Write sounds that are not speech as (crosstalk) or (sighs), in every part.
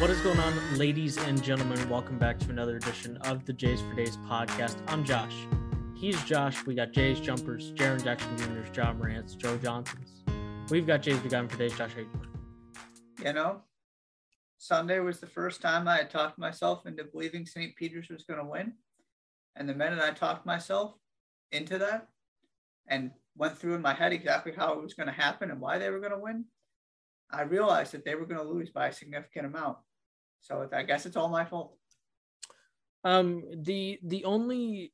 What is going on, ladies and gentlemen? Welcome back to another edition of the Jays for Days podcast. I'm Josh. He's Josh. We got Jays jumpers, Jaren Jackson Jr.'s, Ja Morant's, Joe Johnson's. We've got Jays. Him for days. Josh, how you doing? You know, Sunday was the first time I had talked myself into believing St. Peter's was going to win. And the minute I talked myself into that and went through in my head exactly how it was going to happen and why they were going to win, I realized that they were going to lose by a significant amount. So I guess it's all my fault. Um, the the only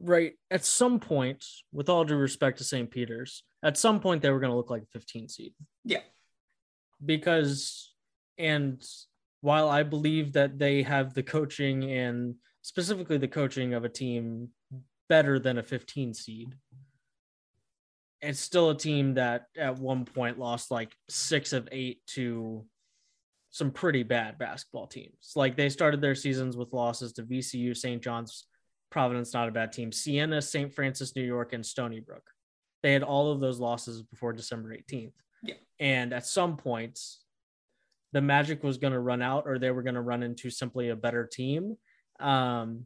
right at some point, with all due respect to St. Peter's, at some point they were going to look like a 15 seed. Yeah. Because, and while I believe that they have the coaching and specifically the coaching of a team better than a 15 seed, it's still a team that at one point lost like six of eight to some pretty bad basketball teams. Like they started their seasons with losses to VCU, St. John's, Providence, not a bad team, Siena, St. Francis, New York, and Stony Brook. They had all of those losses before December 18th. Yeah. And at some points, the magic was going to run out or they were going to run into simply a better team. Um,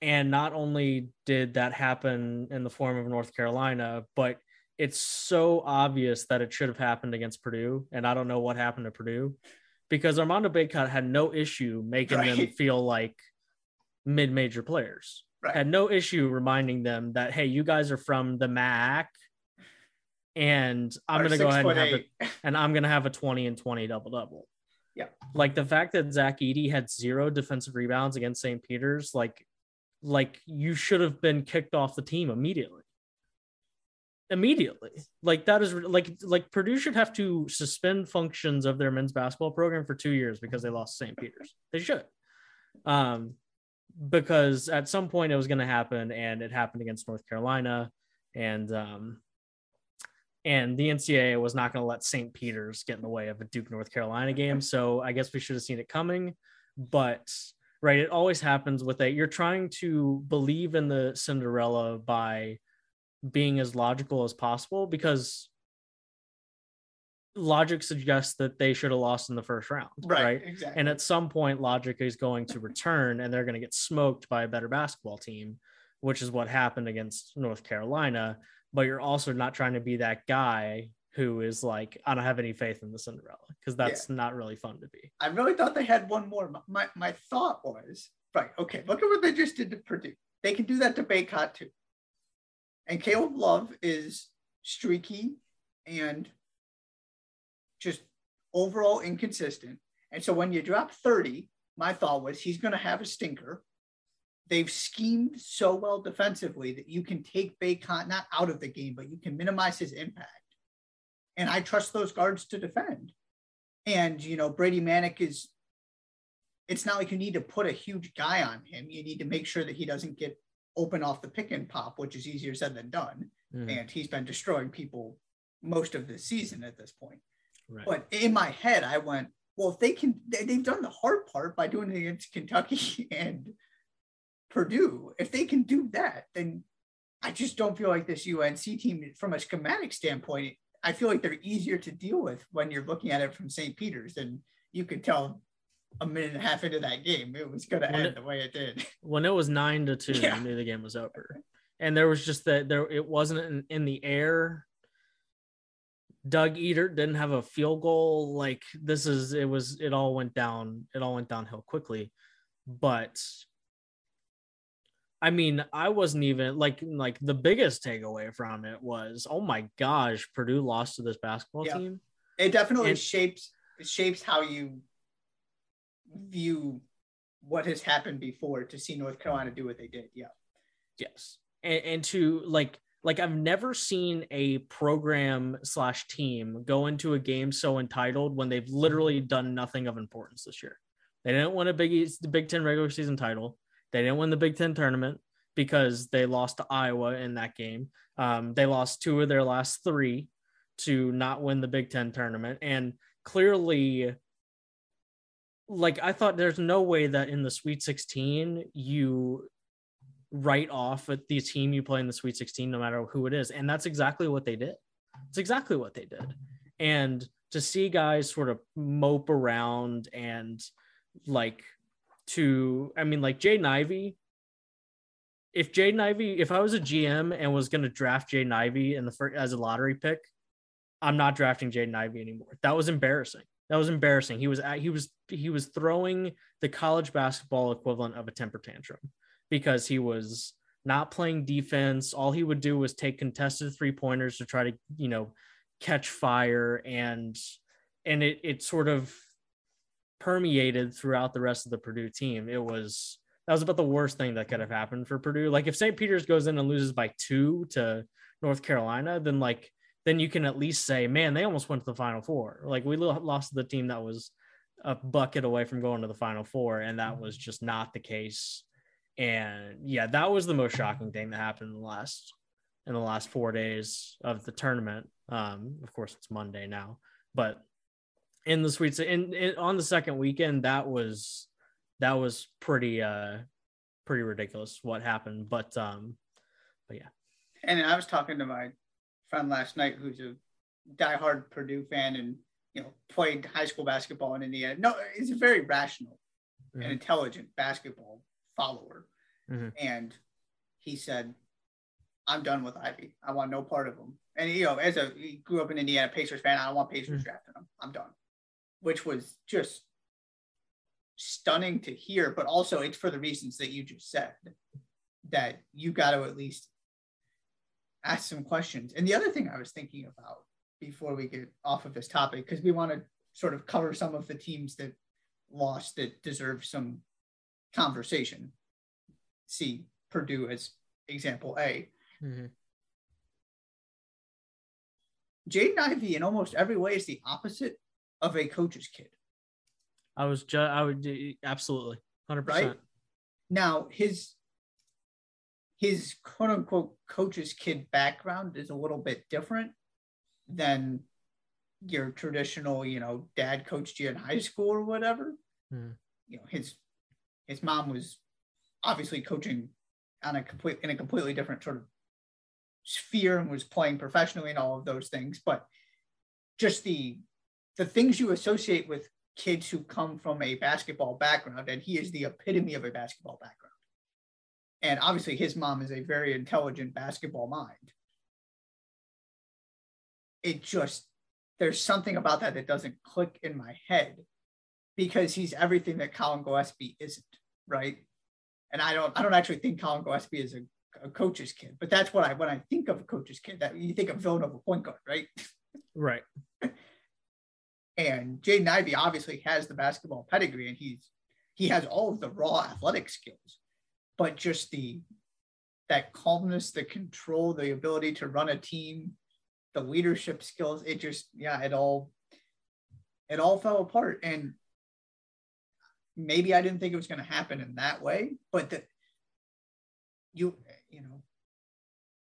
and not only did that happen in the form of North Carolina, but it's so obvious that it should have happened against Purdue. And I don't know what happened to Purdue because Armando Bacot had no issue making Right. them feel like mid major players. Right. Had no issue reminding them that, hey, you guys are from the MAC. And I'm going to go ahead and have, a, and I'm going to have a 20 and 20 double double. Yeah. Like the fact that Zach Edey had zero defensive rebounds against St. Peter's, like, like you should have been kicked off the team immediately. Immediately. Like that is like like Purdue should have to suspend functions of their men's basketball program for two years because they lost St. Peter's. They should. Um because at some point it was going to happen and it happened against North Carolina and um and the NCAA was not going to let St. Peter's get in the way of a Duke North Carolina game. So I guess we should have seen it coming. But right, it always happens with a you're trying to believe in the Cinderella by being as logical as possible because logic suggests that they should have lost in the first round. Right, right? exactly. And at some point, logic is going to return and they're going to get smoked by a better basketball team, which is what happened against North Carolina. But you're also not trying to be that guy who is like, I don't have any faith in the Cinderella because that's not really fun to be. I really thought they had one more. My my thought was right. Okay, look at what they just did to Purdue. They can do that to Bacot too. And Caleb Love is streaky and just overall inconsistent. And so when you drop 30, my thought was he's going to have a stinker. They've schemed so well defensively that you can take Bacot not out of the game, but you can minimize his impact. And I trust those guards to defend. And, you know, Brady Manek is, it's not like you need to put a huge guy on him. You need to make sure that he doesn't get open off the pick and pop, which is easier said than done. Mhm. And he's been destroying people most of the season at this point. Right. But in my head, I went, well, if they can, they, they've done the hard part by doing it against Kentucky (laughs) and Purdue. If they can do that, then I just don't feel like this UNC team, from a schematic standpoint, I feel like they're easier to deal with when you're looking at it from St. Peter's. And you could tell a minute and a half into that game, it was going to When end it- the way it did. (laughs) when it was nine to two, Yeah. I knew the game was over. And there was just that there it wasn't in, in the air. Doug Edert didn't have a field goal. Like this is it was it all went down, it all went downhill quickly. But I mean, I wasn't even like like the biggest takeaway from it was, oh my gosh, Purdue lost to this basketball Yeah. team. It definitely shapes it shapes how you view what has happened before to see North Carolina do what they did. Yeah. Yes. And, and to like like I've never seen a program slash team go into a game so entitled when they've literally done nothing of importance this year. They didn't win a Big the Big Ten regular season title. They didn't win the Big Ten tournament because they lost to Iowa in that game. Um, they lost two of their last three to not win the Big Ten tournament, and clearly, like I thought, there's no way that in the Sweet 16 you write off at the team you play in the Sweet 16, no matter who it is. And that's exactly what they did. It's exactly what they did. And to see guys sort of mope around and like to I mean like Jaden Ivey. If Jaden Ivey, if I was a GM and was going to draft Jaden Ivey in the first as a lottery pick, I'm not drafting Jaden Ivey anymore. That was embarrassing. That was embarrassing. He was at, he was he was throwing the college basketball equivalent of a temper tantrum because he was not playing defense. All he would do was take contested three pointers to try to, you know, catch fire and and it it sort of permeated throughout the rest of the Purdue team. It was that was about the worst thing that could have happened for Purdue. Like if St. Peter's goes in and loses by 2 to North Carolina, then like then you can at least say, man, they almost went to the final four. Like we lost the team that was a bucket away from going to the final four and that was just not the case. And yeah, that was the most shocking thing that happened in the last in the last 4 days of the tournament. Um, of course, it's Monday now, but in the suites in, in on the second weekend, that was that was pretty uh pretty ridiculous what happened. But um, but yeah. And I was talking to my friend last night who's a diehard Purdue fan and you know played high school basketball in Indiana. No, he's a very rational mm-hmm. and intelligent basketball follower. Mm-hmm. And he said, "I'm done with Ivey. I want no part of him." And you know, as a he grew up in Indiana Pacers fan, I don't want Pacers mm-hmm. drafting him. I'm done. Which was just stunning to hear, but also it's for the reasons that you just said that you got to at least ask some questions. And the other thing I was thinking about before we get off of this topic, because we want to sort of cover some of the teams that lost that deserve some conversation. See Purdue as example A. Mm-hmm. Jaden Ivey, in almost every way, is the opposite of a coach's kid. I was just, I would absolutely 100%. Right? Now, his his quote unquote coach's kid background is a little bit different than your traditional, you know, dad coached you in high school or whatever. Mm. You know, his his mom was obviously coaching on a complete in a completely different sort of sphere and was playing professionally and all of those things. But just the the things you associate with kids who come from a basketball background, and he is the epitome of a basketball background. And obviously, his mom is a very intelligent basketball mind. It just, there's something about that that doesn't click in my head because he's everything that Colin Gillespie isn't, right? And I don't, I don't actually think Colin Gillespie is a, a coach's kid, but that's what I, when I think of a coach's kid, that you think of Villanova point guard, right? Right. (laughs) and Jaden Ivey obviously has the basketball pedigree and he's, he has all of the raw athletic skills but just the that calmness, the control, the ability to run a team, the leadership skills, it just yeah, it all it all fell apart. And maybe I didn't think it was going to happen in that way, but that you you know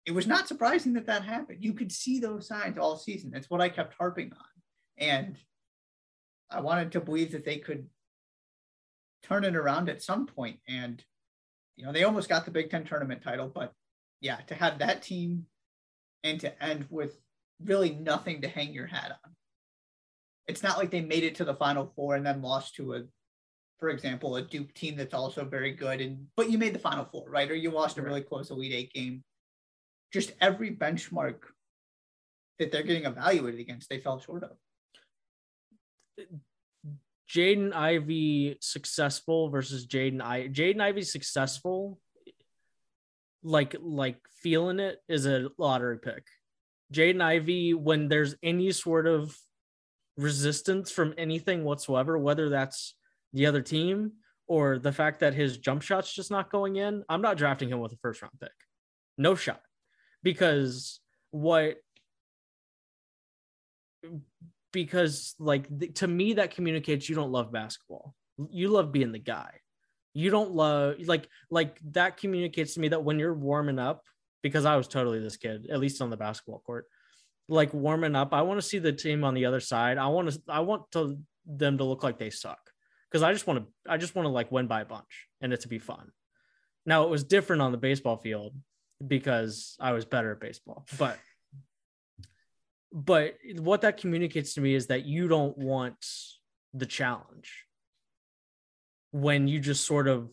it was not surprising that that happened. You could see those signs all season. It's what I kept harping on. And I wanted to believe that they could turn it around at some point. And you know, they almost got the Big Ten tournament title, but yeah, to have that team and to end with really nothing to hang your hat on. It's not like they made it to the final four and then lost to a, for example, a Duke team that's also very good. And but you made the final four, right? Or you lost a really close Elite Eight game. Just every benchmark that they're getting evaluated against, they fell short of. Jaden Ivey successful versus Jaden I Jaden Ivey successful like like feeling it is a lottery pick. Jaden Ivey when there's any sort of resistance from anything whatsoever, whether that's the other team or the fact that his jump shot's just not going in, I'm not drafting him with a first round pick. No shot. Because what because like th- to me that communicates you don't love basketball. You love being the guy. You don't love like like that communicates to me that when you're warming up because i was totally this kid at least on the basketball court like warming up i want to see the team on the other side. I want to i want to them to look like they suck because i just want to i just want to like win by a bunch and it to be fun. Now it was different on the baseball field because i was better at baseball but but what that communicates to me is that you don't want the challenge when you just sort of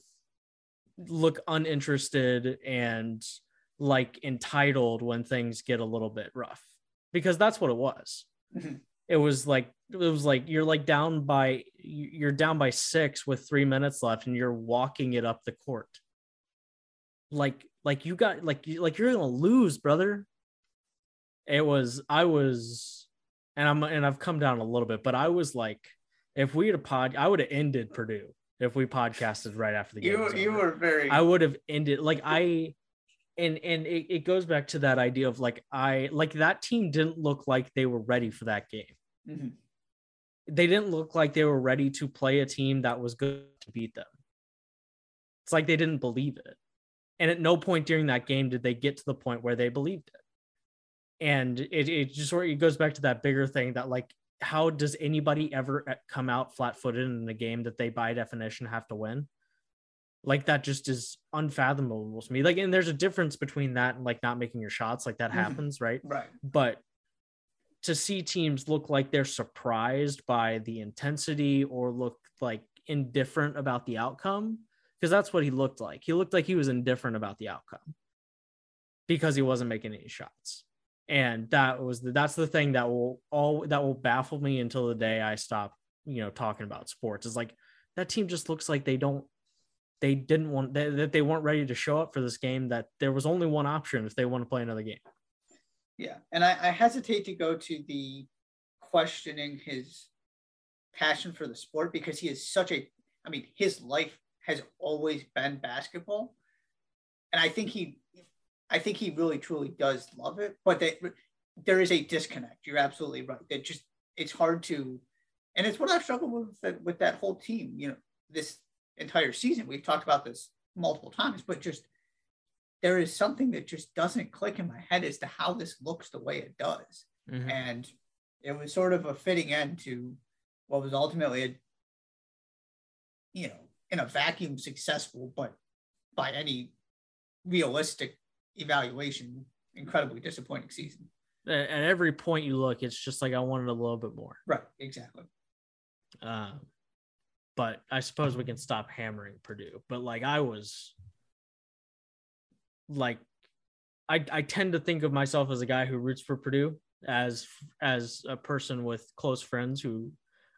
look uninterested and like entitled when things get a little bit rough because that's what it was. Mhm. it was like it was like you're like down by you're down by six with three minutes left and you're walking it up the court. Like like you got like like you're gonna lose brother it was i was and i'm and i've come down a little bit but i was like if we had a pod i would have ended purdue if we podcasted right after the game You you were very I would have ended like I and and it, it goes back to that idea of like I like that team didn't look like they were ready for that game. Mhm. They didn't look like they were ready to play a team that was good to beat them. It's like they didn't believe it. And at no point during that game did they get to the point where they believed it. And it, it just sort of it goes back to that bigger thing that like how does anybody ever uh, come out flat-footed in a game that they by definition have to win? like that just is unfathomable to me like and there's a difference between that and like not making your shots like that Mhm. happens right right. but to see teams look like they're surprised by the intensity or look like indifferent about the outcome because that's what he looked like he looked like he was indifferent about the outcome because he wasn't making any shots and that was the, that's the thing that will all that will baffle me until the day i stop you know talking about sports is like that team just looks like they don't they didn't want that that they weren't ready to show up for this game that there was only one option if they want to play another game Yeah, and I, I hesitate to go to the questioning his passion for the sport because he is such a. I mean, his life has always been basketball, and I think he, I think he really truly does love it. But that there is a disconnect. You're absolutely right. That just it's hard to, and it's what I've struggled with that, with that whole team. You know, this entire season we've talked about this multiple times, but just there is something that just doesn't click in my head as to how this looks the way it does. Mm-hmm. And it was sort of a fitting end to what was ultimately a, you know, in a vacuum successful, but by any realistic evaluation, incredibly disappointing season. at every point you look it's just like i wanted a little bit more Right, exactly. um but i suppose we can stop hammering purdue but like i was like i i tend to think of myself as a guy who roots for purdue as as a person with close friends who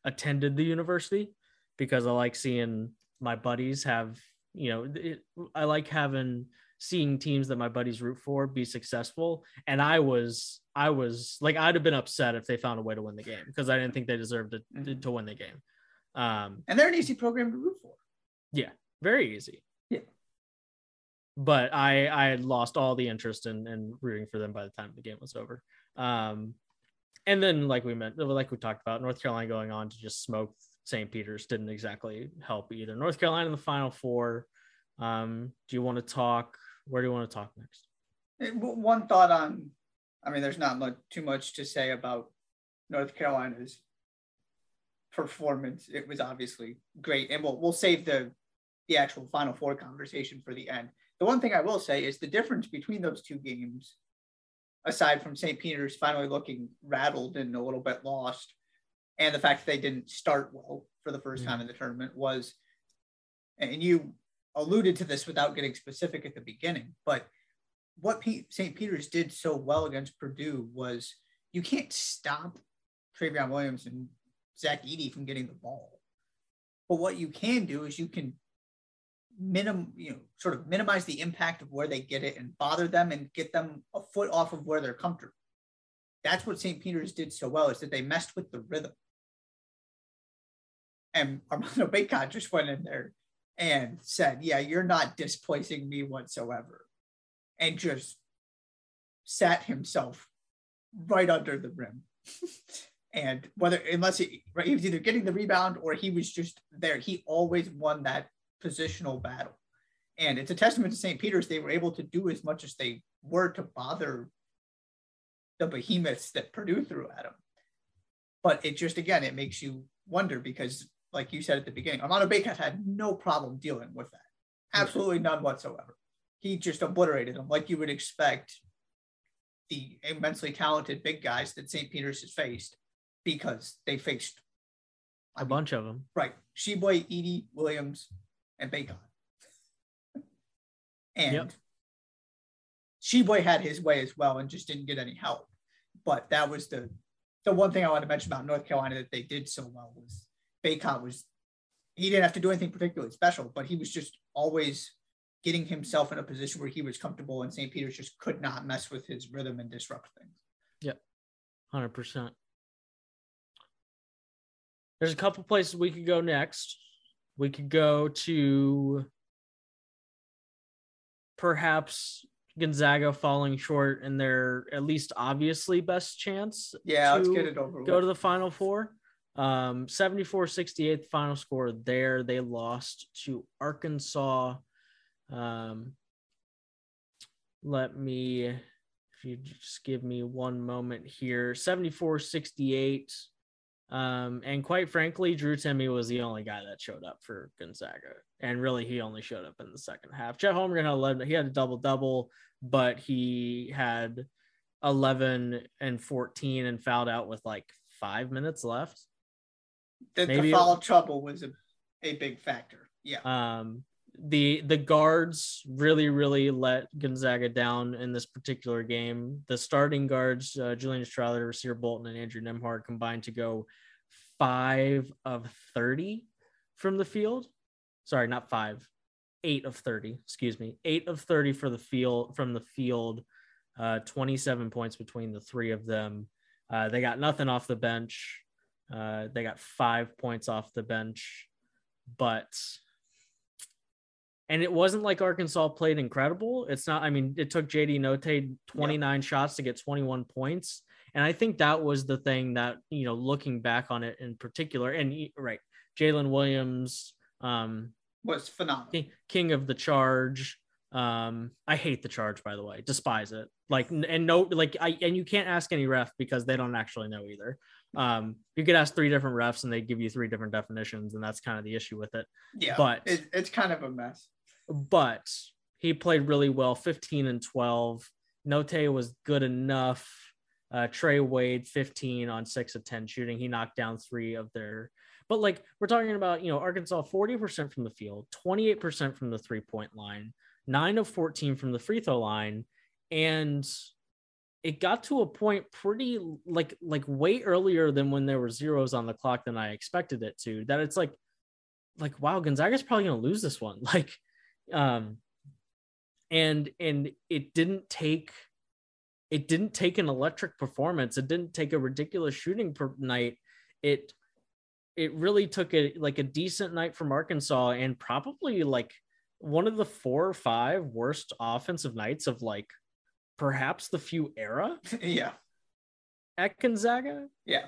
attended the university because i like seeing my buddies have you know it, i like having seeing teams that my buddies root for be successful and i was i was like i'd have been upset if they found a way to win the game because i didn't think they deserved to, Mhm. to win the game um And they're an easy program to root for. Yeah, very easy Yeah. but i i had lost all the interest in, in rooting for them by the time the game was over um and then like we meant like we talked about north carolina going on to just smoke st peter's didn't exactly help either north carolina in the final four um do you want to talk where do you want to talk next One thought on, I mean, there's not much too much to say about North Carolina's performance. It was obviously great, and we'll we'll save the the actual Final Four conversation for the end. The one thing I will say is the difference between those two games, aside from St. Peter's finally looking rattled and a little bit lost, and the fact that they didn't start well for the first mm. time in the tournament was, and you alluded to this without getting specific at the beginning, but what P- St. Peter's did so well against Purdue was you can't stop Trevion Williams and Zach Edey from getting the ball. But what you can do is you can minim, you know, sort of minimize the impact of where they get it and bother them and get them a foot off of where they're comfortable. That's what St. Peter's did so well is that they messed with the rhythm. And Armando Bacot just went in there and said, Yeah, you're not displacing me whatsoever. And just sat himself right under the rim. (laughs) and whether, unless he, right, he was either getting the rebound or he was just there, he always won that positional battle. And it's a testament to St. Peter's. They were able to do as much as they were to bother the behemoths that Purdue threw at them. But it just, again, it makes you wonder because, like you said at the beginning, Armando Bacot had no problem dealing with that. Absolutely none whatsoever. He just obliterated them like you would expect the immensely talented big guys that St. Peter's has faced because they faced a mean, bunch of them. Right. Tshiebwe, Edey, Williams, and Bacon. (laughs) and yep. Tshiebwe had his way as well and just didn't get any help. But that was the the one thing I want to mention about North Carolina that they did so well was Bacot was he didn't have to do anything particularly special, but he was just always getting himself in a position where he was comfortable and St. Peter's just could not mess with his rhythm and disrupt things. Yep. 100%. There's a couple places we could go next. We could go to perhaps Gonzaga falling short in their at least obviously best chance. Yeah, let's get it over. Go with. to the final four. Um, 74 68, final score there. They lost to Arkansas. Um, let me, if you just give me one moment here 74 68. Um, and quite frankly, Drew Timme was the only guy that showed up for Gonzaga. And really, he only showed up in the second half. Chet Holmgren had 11, he had a double double, but he had 11 and 14 and fouled out with like five minutes left. The, Maybe the foul it, trouble was a, a big factor. Yeah. Um, the the guards really really let Gonzaga down in this particular game. The starting guards, uh, Julian Strawther, Rasir Bolton, and Andrew Nembhard combined to go five of thirty from the field. Sorry, not five, eight of thirty. Excuse me, eight of thirty for the field from the field. Uh, Twenty seven points between the three of them. Uh, they got nothing off the bench. Uh, they got five points off the bench, but and it wasn't like Arkansas played incredible. It's not, I mean, it took JD Notae 29 yep. shots to get 21 points. And I think that was the thing that, you know, looking back on it in particular, and right, Jaylin Williams um, was phenomenal. King, king of the charge. Um, I hate the charge, by the way, despise it. Like, and no, like, I, and you can't ask any ref because they don't actually know either. Um, you could ask three different refs and they give you three different definitions, and that's kind of the issue with it. Yeah, but it, it's kind of a mess but he played really well 15 and 12 note was good enough uh, trey wade 15 on 6 of 10 shooting he knocked down three of their but like we're talking about you know arkansas 40% from the field 28% from the three point line 9 of 14 from the free throw line and it got to a point pretty like like way earlier than when there were zeros on the clock than i expected it to that it's like like wow gonzaga's probably to lose this one. (laughs) Like um and and it didn't take it didn't take an electric performance. It didn't take a ridiculous shooting per night. It it really took a like a decent night from arkansas and probably like one of the four or five worst offensive nights of like perhaps the few era (laughs) yeah at gonzaga yeah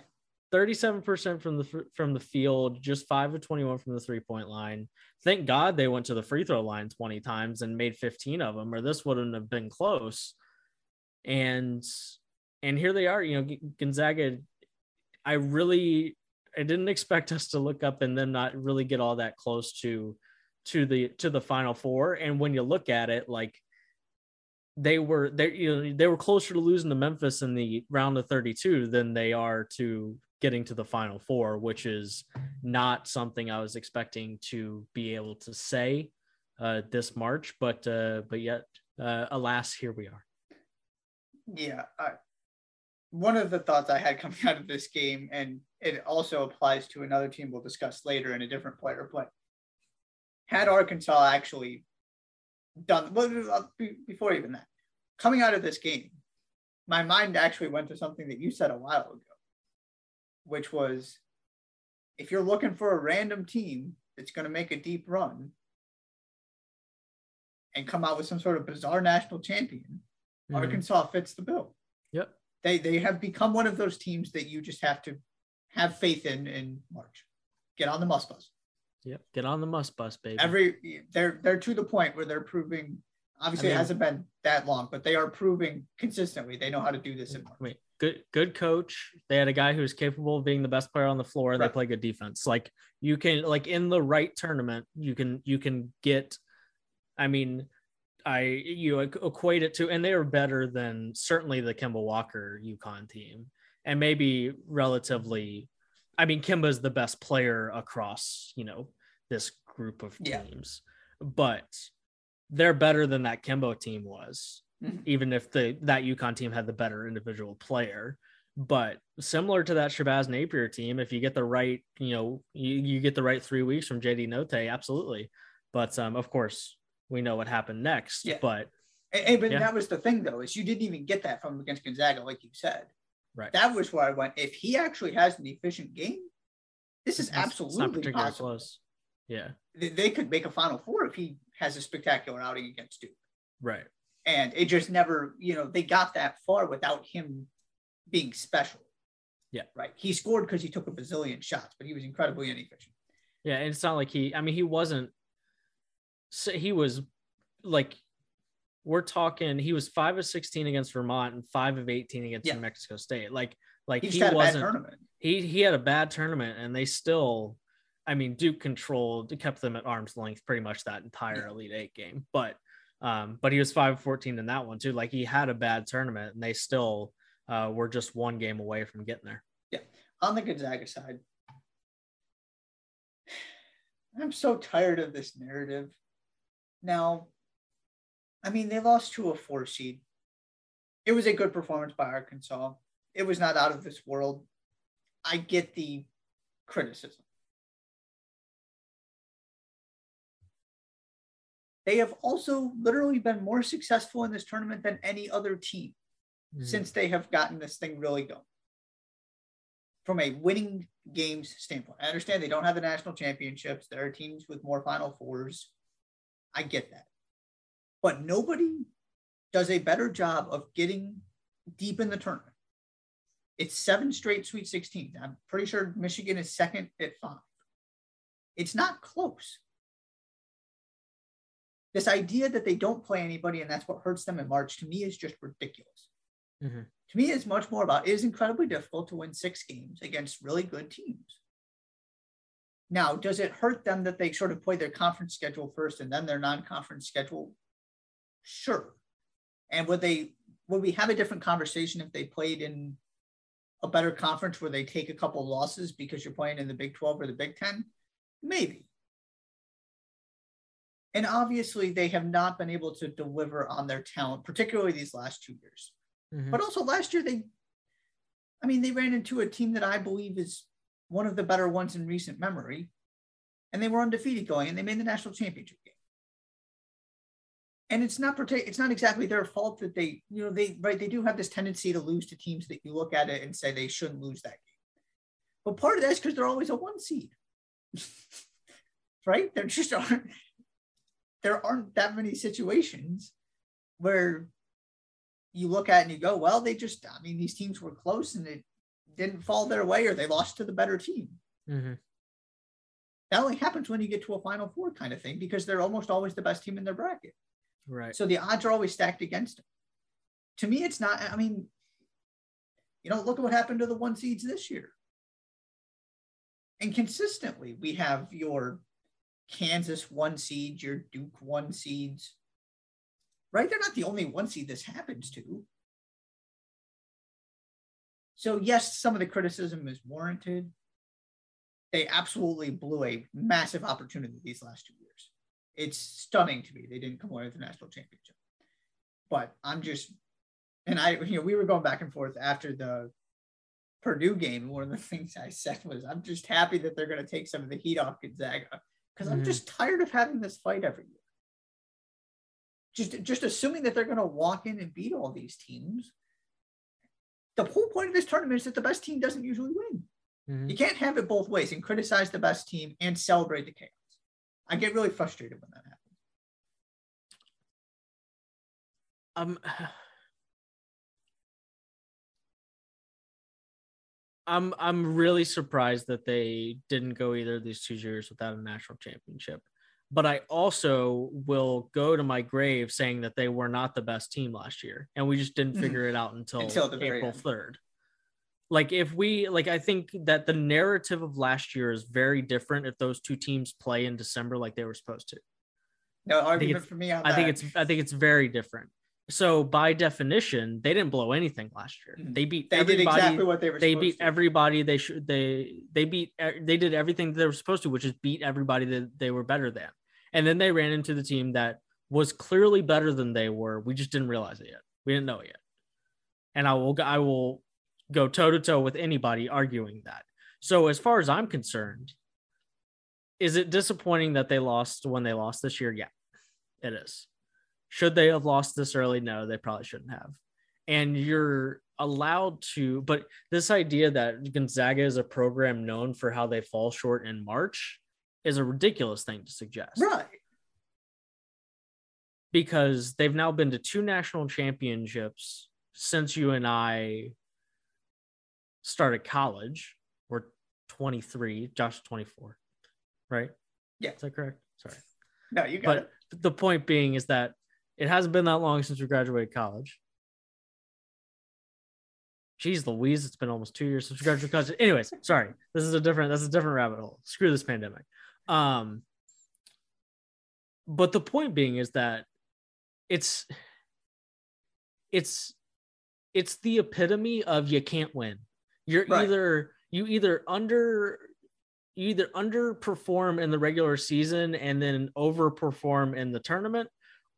37% from the from the field, just 5 of 21 from the three-point line. Thank God they went to the free throw line 20 times and made 15 of them or this wouldn't have been close. And and here they are, you know, Gonzaga I really I didn't expect us to look up and then not really get all that close to to the to the final four and when you look at it like they were they you know they were closer to losing to Memphis in the round of 32 than they are to getting to the final four, which is not something I was expecting to be able to say uh, this March, but uh, but yet, uh, alas, here we are. Yeah, I, one of the thoughts I had (laughs) coming out of this game, and it also applies to another team we'll discuss later in a different player, but had Arkansas actually done well uh, before even that, coming out of this game, my mind actually went to something that you said a while ago which was if you're looking for a random team that's going to make a deep run and come out with some sort of bizarre national champion, mm-hmm. Arkansas fits the bill. Yep. They they have become one of those teams that you just have to have faith in in March. Get on the Muss bus. Yep. Get on the Muss bus, baby. Every they're they're to the point where they're proving obviously I mean, it hasn't been that long, but they are proving consistently they know how to do this in March. Wait, good good coach. They had a guy who's capable of being the best player on the floor and right. they play good defense. Like you can like in the right tournament, you can you can get I mean I you equate it to, and they were better than certainly the Kemba Walker UConn team, and maybe relatively. I mean, Kemba's the best player across you know this group of teams, yeah. but they're better than that Kemba team was, mm-hmm. even if the that UConn team had the better individual player. But similar to that Shabazz Napier team, if you get the right, you know, you, you get the right three weeks from JD Notae, absolutely. But um, of course, we know what happened next. Yeah. But and, but yeah. that was the thing though, is you didn't even get that from against Gonzaga, like you said. Right. That was where I went. If he actually has an efficient game, this is it's, absolutely it's possible. Close. Yeah. They, they could make a final four if he has a spectacular outing against Duke. Right. And it just never, you know, they got that far without him being special. Yeah. Right. He scored because he took a bazillion shots, but he was incredibly inefficient. Yeah. And it's not like he, I mean, he wasn't, so he was like, we're talking, he was five of 16 against Vermont and five of 18 against yeah. New Mexico State. Like, like he, he wasn't, he, he had a bad tournament and they still, I mean, Duke controlled, kept them at arm's length pretty much that entire. Elite Eight game. But, um, but he was five 14 in that one too. Like he had a bad tournament and they still, uh, we're just one game away from getting there. Yeah. On the Gonzaga side, I'm so tired of this narrative. Now, I mean, they lost to a four seed. It was a good performance by Arkansas. It was not out of this world. I get the criticism. They have also literally been more successful in this tournament than any other team mm-hmm. since they have gotten this thing really going. From a winning games standpoint, I understand they don't have the national championships. There are teams with more Final Fours. I get that. But nobody does a better job of getting deep in the tournament. It's seven straight Sweet 16. I'm pretty sure Michigan is second at five. It's not close. This idea that they don't play anybody and that's what hurts them in March to me is just ridiculous. Mm-hmm. To me, it's much more about it is incredibly difficult to win six games against really good teams. Now, does it hurt them that they sort of play their conference schedule first and then their non-conference schedule? Sure. And would they would we have a different conversation if they played in a better conference where they take a couple losses because you're playing in the Big 12 or the Big 10? Maybe. And obviously, they have not been able to deliver on their talent, particularly these last two years. Mm-hmm. But also last year, they, I mean, they ran into a team that I believe is one of the better ones in recent memory, and they were undefeated going, and they made the national championship game. And it's not it's not exactly their fault that they, you know, they right they do have this tendency to lose to teams that you look at it and say they shouldn't lose that game. But part of that is because they're always a one seed, (laughs) right? There just aren't there aren't that many situations where you look at and you go, well, they just, I mean, these teams were close and it didn't fall their way or they lost to the better team. Mm-hmm. That only happens when you get to a final four kind of thing because they're almost always the best team in their bracket. Right. So the odds are always stacked against them. To me, it's not, I mean, you know, look at what happened to the one seeds this year. And consistently, we have your Kansas one seeds, your Duke one seeds, right? They're not the only one seed this happens to. So, yes, some of the criticism is warranted. They absolutely blew a massive opportunity these last two years. It's stunning to me they didn't come away with the national championship. But I'm just, and I, you know, we were going back and forth after the Purdue game. One of the (laughs) things I said was, I'm just happy that they're going to take some of the heat off Gonzaga because mm-hmm. I'm just tired of having this fight every year just just assuming that they're going to walk in and beat all these teams. The whole point of this tournament is that the best team doesn't usually win. Mm-hmm. You can't have it both ways and criticize the best team and celebrate the chaos. I get really frustrated when that happens. Um, (sighs) I'm I'm really surprised that they didn't go either of these two years without a national championship but I also will go to my grave saying that they were not the best team last year, and we just didn't (laughs) figure it out until, until April third. Like if we like, I think that the narrative of last year is very different if those two teams play in December like they were supposed to. No argument for me I think it's I think it's very different. So by definition, they didn't blow anything last year. Mhm. They beat they did everybody. exactly what they were. they beat to. everybody they should they they beat they did everything they were supposed to which is beat everybody that they were better than and then they ran into the team that was clearly better than they were we just didn't realize it yet we didn't know it yet and i will i will go toe to toe with anybody arguing that so as far as i'm concerned is it disappointing that they lost when they lost this year yeah it is should they have lost this early? No they probably shouldn't have. And you're allowed to but this idea that gonzaga is a program known for how they fall short in march is a ridiculous thing to suggest. Right. because they've now been to two national championships since you and i started college. We're 23 josh 24 right? Yeah. is that correct? Sorry. No, you got but it. the point being is that it hasn't been that long since we graduated college. Jeez Louise, it's been almost two years since we graduated college. Anyways, sorry. This is a different that's a different rabbit hole. Screw this pandemic. Um but the point being is that it's it's it's the epitome of you can't win. You're Right. either you either under you either underperform in the regular season and then overperform in the tournament,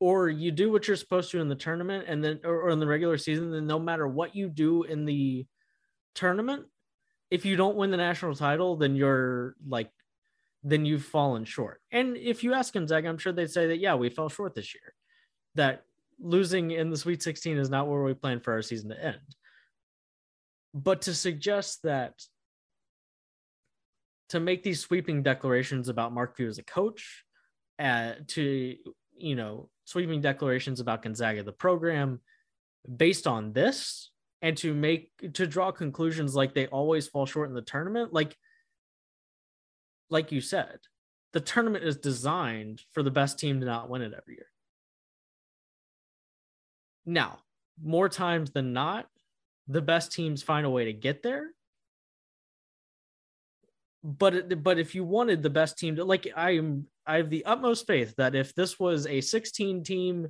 or you do what you're supposed to in the tournament and then or, or in the regular season, then no matter what you do in the tournament, if you don't win the national title, then you're like then you've fallen short. And if you ask Gonzaga, I'm sure they'd say that yeah, we fell short this year. That losing in the Sweet 16 is not where we planned for our season to end. But to suggest that to make these sweeping declarations about Mark Few as a coach, uh, to you know, sweeping declarations about Gonzaga, the program, based on this, and to make to draw conclusions like they always fall short in the tournament, like like you said, the tournament is designed for the best team to not win it every year. Now, more times than not, the best teams find a way to get there but but if you wanted the best team to like I am I have the utmost faith that if this was a 16 team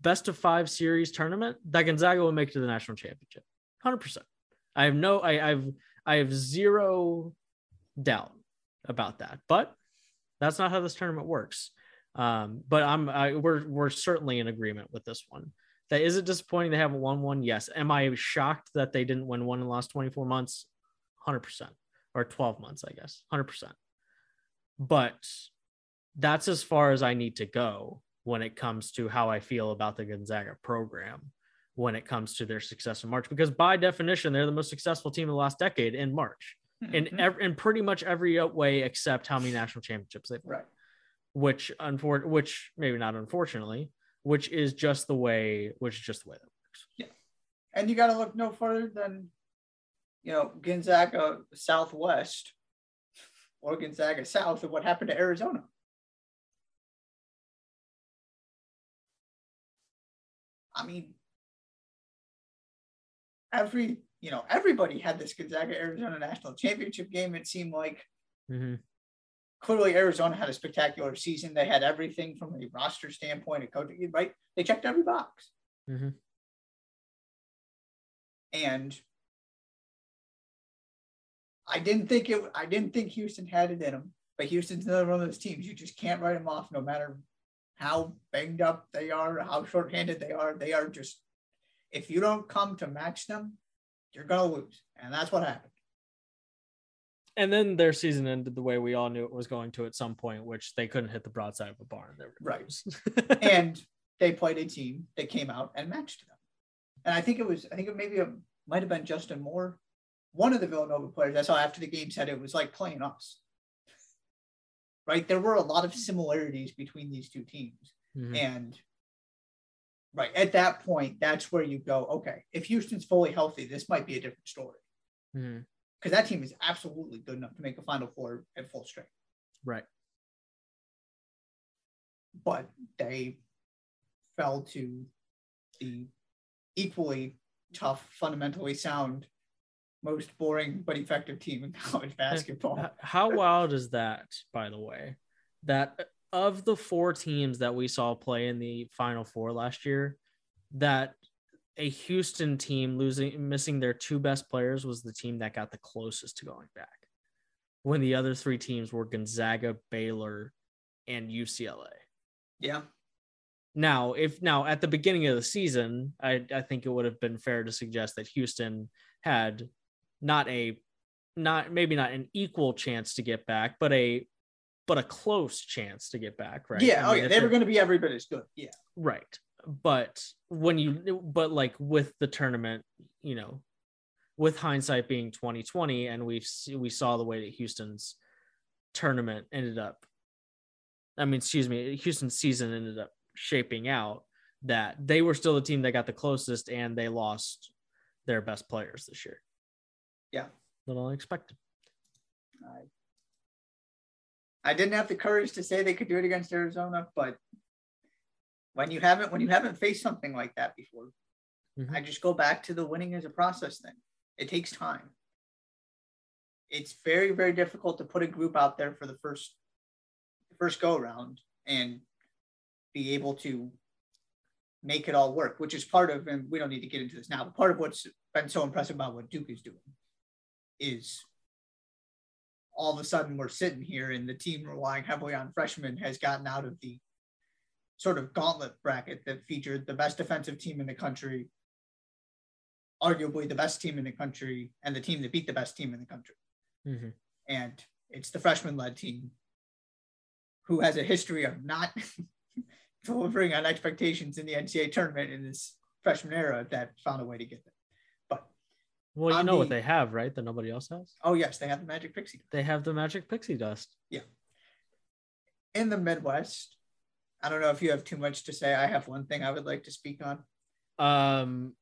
best of 5 series tournament that Gonzaga would make to the national championship. 100% I have no I I've I have zero doubt about that but that's not how this tournament works. Um but I'm I, we're we're certainly in agreement with this one. That is it disappointing they haven't won one? Yes. Am I shocked that they didn't win one in the last 24 months? 100% or 12 months, I guess, 100%. But that's as far as I need to go when it comes to how I feel about the Gonzaga program when it comes to their success in March, because by definition, they're the most successful team in the last decade in March in, Mhm. ev- in pretty much every way except how many national championships they've won, right. which, unfor- which maybe not unfortunately, which is just the way, which is just the way that works. Yeah. And you got to look no further than, you know, Gonzaga Southwest or Gonzaga South and what happened to Arizona. I mean, every, you know, everybody had this Gonzaga Arizona national championship game. It seemed like Mm-hmm. clearly Arizona had a spectacular season. They had everything from a roster standpoint, a coaching, right? They checked every box. Mhm. And I didn't think it. I didn't think Houston had it in them, but Houston's another one of those teams you just can't write them off, no matter how banged up they are, how shorthanded they are. They are just. If you don't come to match them, you're gonna lose, and that's what happened. And then their season ended the way we all knew it was going to at some point, which they couldn't hit the broadside of a barn. Right. (laughs) (laughs) and they played a team that came out and matched them. And I think it was, I think it maybe it might have been Justin Moore, one of the Villanova players. I saw after the game said it was like playing us. Right. There were a lot of similarities between these two teams. Mhm. And right at that point, that's where you go, okay, if Houston's fully healthy, this might be a different story. Because that team is absolutely good enough to make a final four at full strength. Right. but they fell to the equally tough, fundamentally sound, most boring but effective team in (laughs) college basketball. How wild is that, by the way? That of the four teams that we saw play in the final four last year, that a Houston team losing missing their two best players was the team that got the closest to going back. When the other three teams were Gonzaga, Baylor, and UCLA. Yeah. Now, if now at the beginning of the season, I, I think it would have been fair to suggest that Houston had not a not maybe not an equal chance to get back, but a but a close chance to get back, right? Yeah. I oh yeah. They were going to be every bit as good. Yeah. right. But when you but like with the tournament, you know, with hindsight being 2020 and we've we saw the way that Houston's tournament ended up I mean, excuse me, Houston's season ended up shaping out that they were still the team that got the closest and they lost their best players this year. Yeah. Little unexpected. I, I didn't have the courage to say they could do it against Arizona, but when you haven't when you haven't faced something like that before, Mhm. I just go back to the winning as a process thing. It takes time. It's very very difficult to put a group out there for the first first go around and be able to make it all work, which is part of, and we don't need to get into this now, but part of what's been so impressive about what Duke is doing is all of a sudden we're sitting here and the team relying heavily on freshmen has gotten out of the sort of gauntlet bracket that featured the best defensive team in the country, arguably the best team in the country, and the team that beat the best team in the country. Mhm. And it's the freshman led team who has a history of not (laughs) delivering on expectations in the NCAA tournament in this freshman era that found a way to get there. Well, you know what they have, right? That nobody else has. oh yes, they have the Magic Pixie. They have the magic pixie dust. Yeah. In the Midwest, I don't know if you have too much to say. I have one thing I would like to speak on. Um,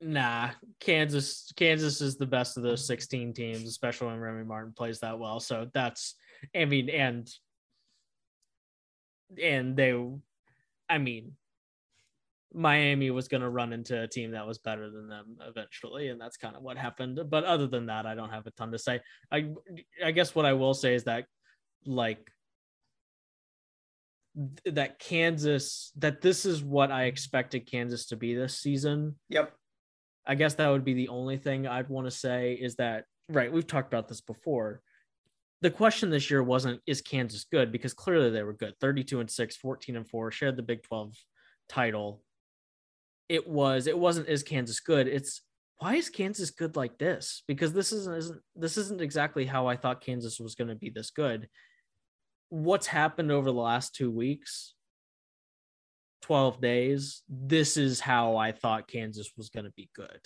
nah, Kansas. Kansas is the best of those 16 teams, especially when Remy Martin plays that well. So that's, I mean, and and they, I mean, Miami was going to run into a team that was better than them eventually, and that's kind of what happened. But other than that, I don't have a ton to say. I I guess what I will say is that, like, that Kansas, that this is what I expected Kansas to be this season. Yep. I guess that would be the only thing I'd want to say is that, right, we've talked about this before. The question this year wasn't, is Kansas good? Because clearly they were good 32 and 6, 14 and 4, shared the Big 12 title. It was, it wasn't, is Kansas good? It's, why is Kansas good like this? Because this isn't, isn't this isn't exactly how I thought Kansas was going to be this good. What's happened over the last two weeks 12 days, this is how I thought Kansas was going to be good.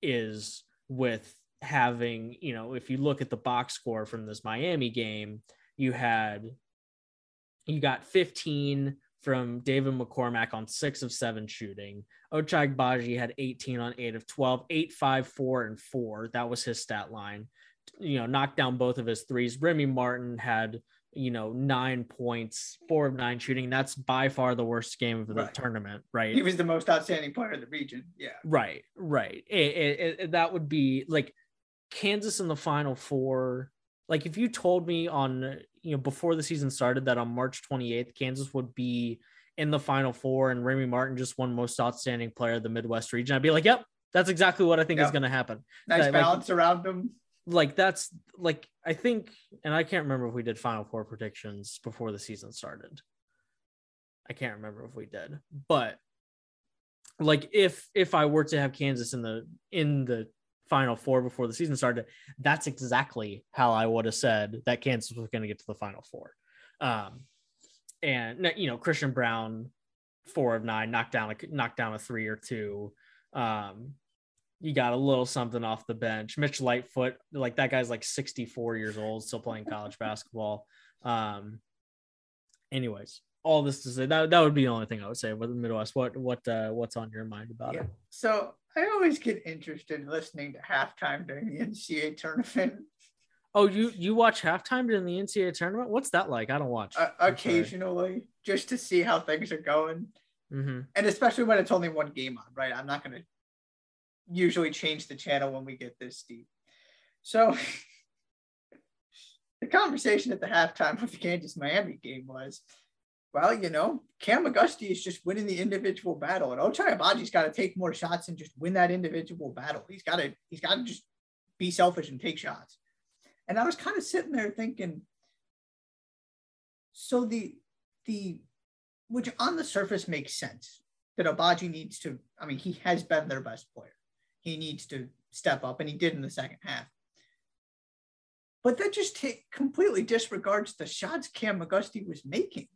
Is with having, you know, if you look at the box score from this Miami game, you had, you got 15 from David McCormack on six of seven shooting. Ochai Agbaji had 18 on eight of 12, eight, five, four, and four. That was his stat line. You know, knocked down both of his threes. Remy Martin had you know, nine points, four of nine shooting. That's by far the worst game of the Right. tournament, right? He was the most outstanding player in the region. Yeah. Right, right. It, it, it- that would be like Kansas in the final four. Like if you told me on, you know, before the season started that on March 28th, Kansas would be in the final four and Remy Martin just won most outstanding player of the Midwest region, I'd be like, yep, that's exactly what I think is going to happen. Nice That, like- balance around them. like that's like I think, and I can't remember if we did Final Four predictions before the season started. I can't remember if we did, but like if if I were to have Kansas in the in the Final Four before the season started, that's exactly how I would have said that Kansas was going to get to the Final Four. Um, and you know Christian Braun, four of nine, knocked down a knocked down a three or two. Um, you got a little something off the bench. Mitch Lightfoot, like that guy's like 64 years old, still playing college (laughs) basketball. Um, anyways, all this to say that that would be the only thing I would say with the Midwest. What what uh, what's on your mind about Yeah. it? So I always get interested in listening to halftime during the NCAA tournament. Oh, you you watch halftime during the NCAA tournament? What's that like? I don't watch. Uh, occasionally, just to see how things are going. hmm and especially when it's only one game on, right? I'm not going to usually change the channel when we get this deep. So (laughs) the conversation at the halftime of the Kansas Miami game was, well, you know, Cam McGusty is just winning the individual battle, and Ochai Agbaji's got to take more shots and just win that individual battle. He's got to he's got to just be selfish and take shots. And I was kind of sitting there thinking, so the the which on the surface makes sense that Agbaji needs to. I mean, he has been their best player. He needs to step up, and he did in the second half. But that just t- completely disregards the shots Cam McGusty was making.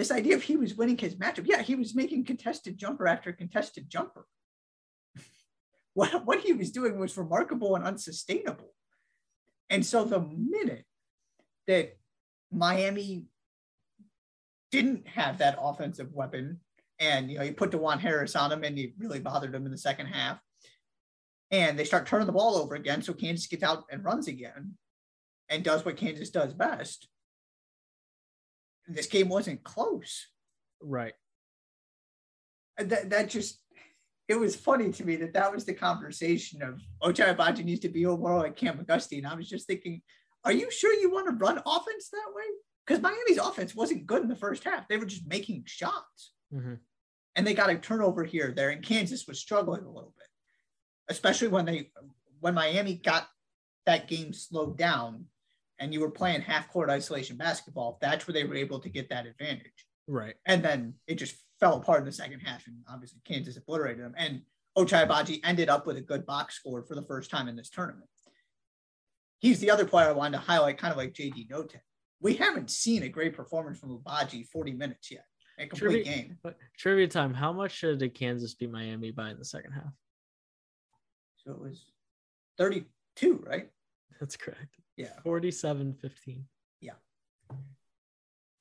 This idea of he was winning his matchup. Yeah, he was making contested jumper after contested jumper. (laughs) what, what he was doing was remarkable and unsustainable. And so the minute that Miami didn't have that offensive weapon, and you know, you put Dajuan Harris on him and he really bothered him in the second half. And they start turning the ball over again. So Kansas gets out and runs again and does what Kansas does best. This game wasn't close. Right. That, that just, it was funny to me that that was the conversation of Ochai Agbaji needs to be more like Cam McGusty. And I was just thinking, are you sure you want to run offense that way? Because Miami's offense wasn't good in the first half. They were just making shots. Mm-hmm. And they got a turnover here, there, and Kansas was struggling a little bit, especially when they when Miami got that game slowed down and you were playing half court isolation basketball, that's where they were able to get that advantage. Right. And then it just fell apart in the second half, and obviously Kansas obliterated them. And Ochai ended up with a good box score for the first time in this tournament. He's the other player I wanted to highlight, kind of like JD Notae. We haven't seen a great performance from Agbaji 40 minutes yet. A complete trivia, game. Trivia time. How much did Kansas beat Miami by in the second half? So it was 32, right? That's correct. Yeah. 47 15. Yeah.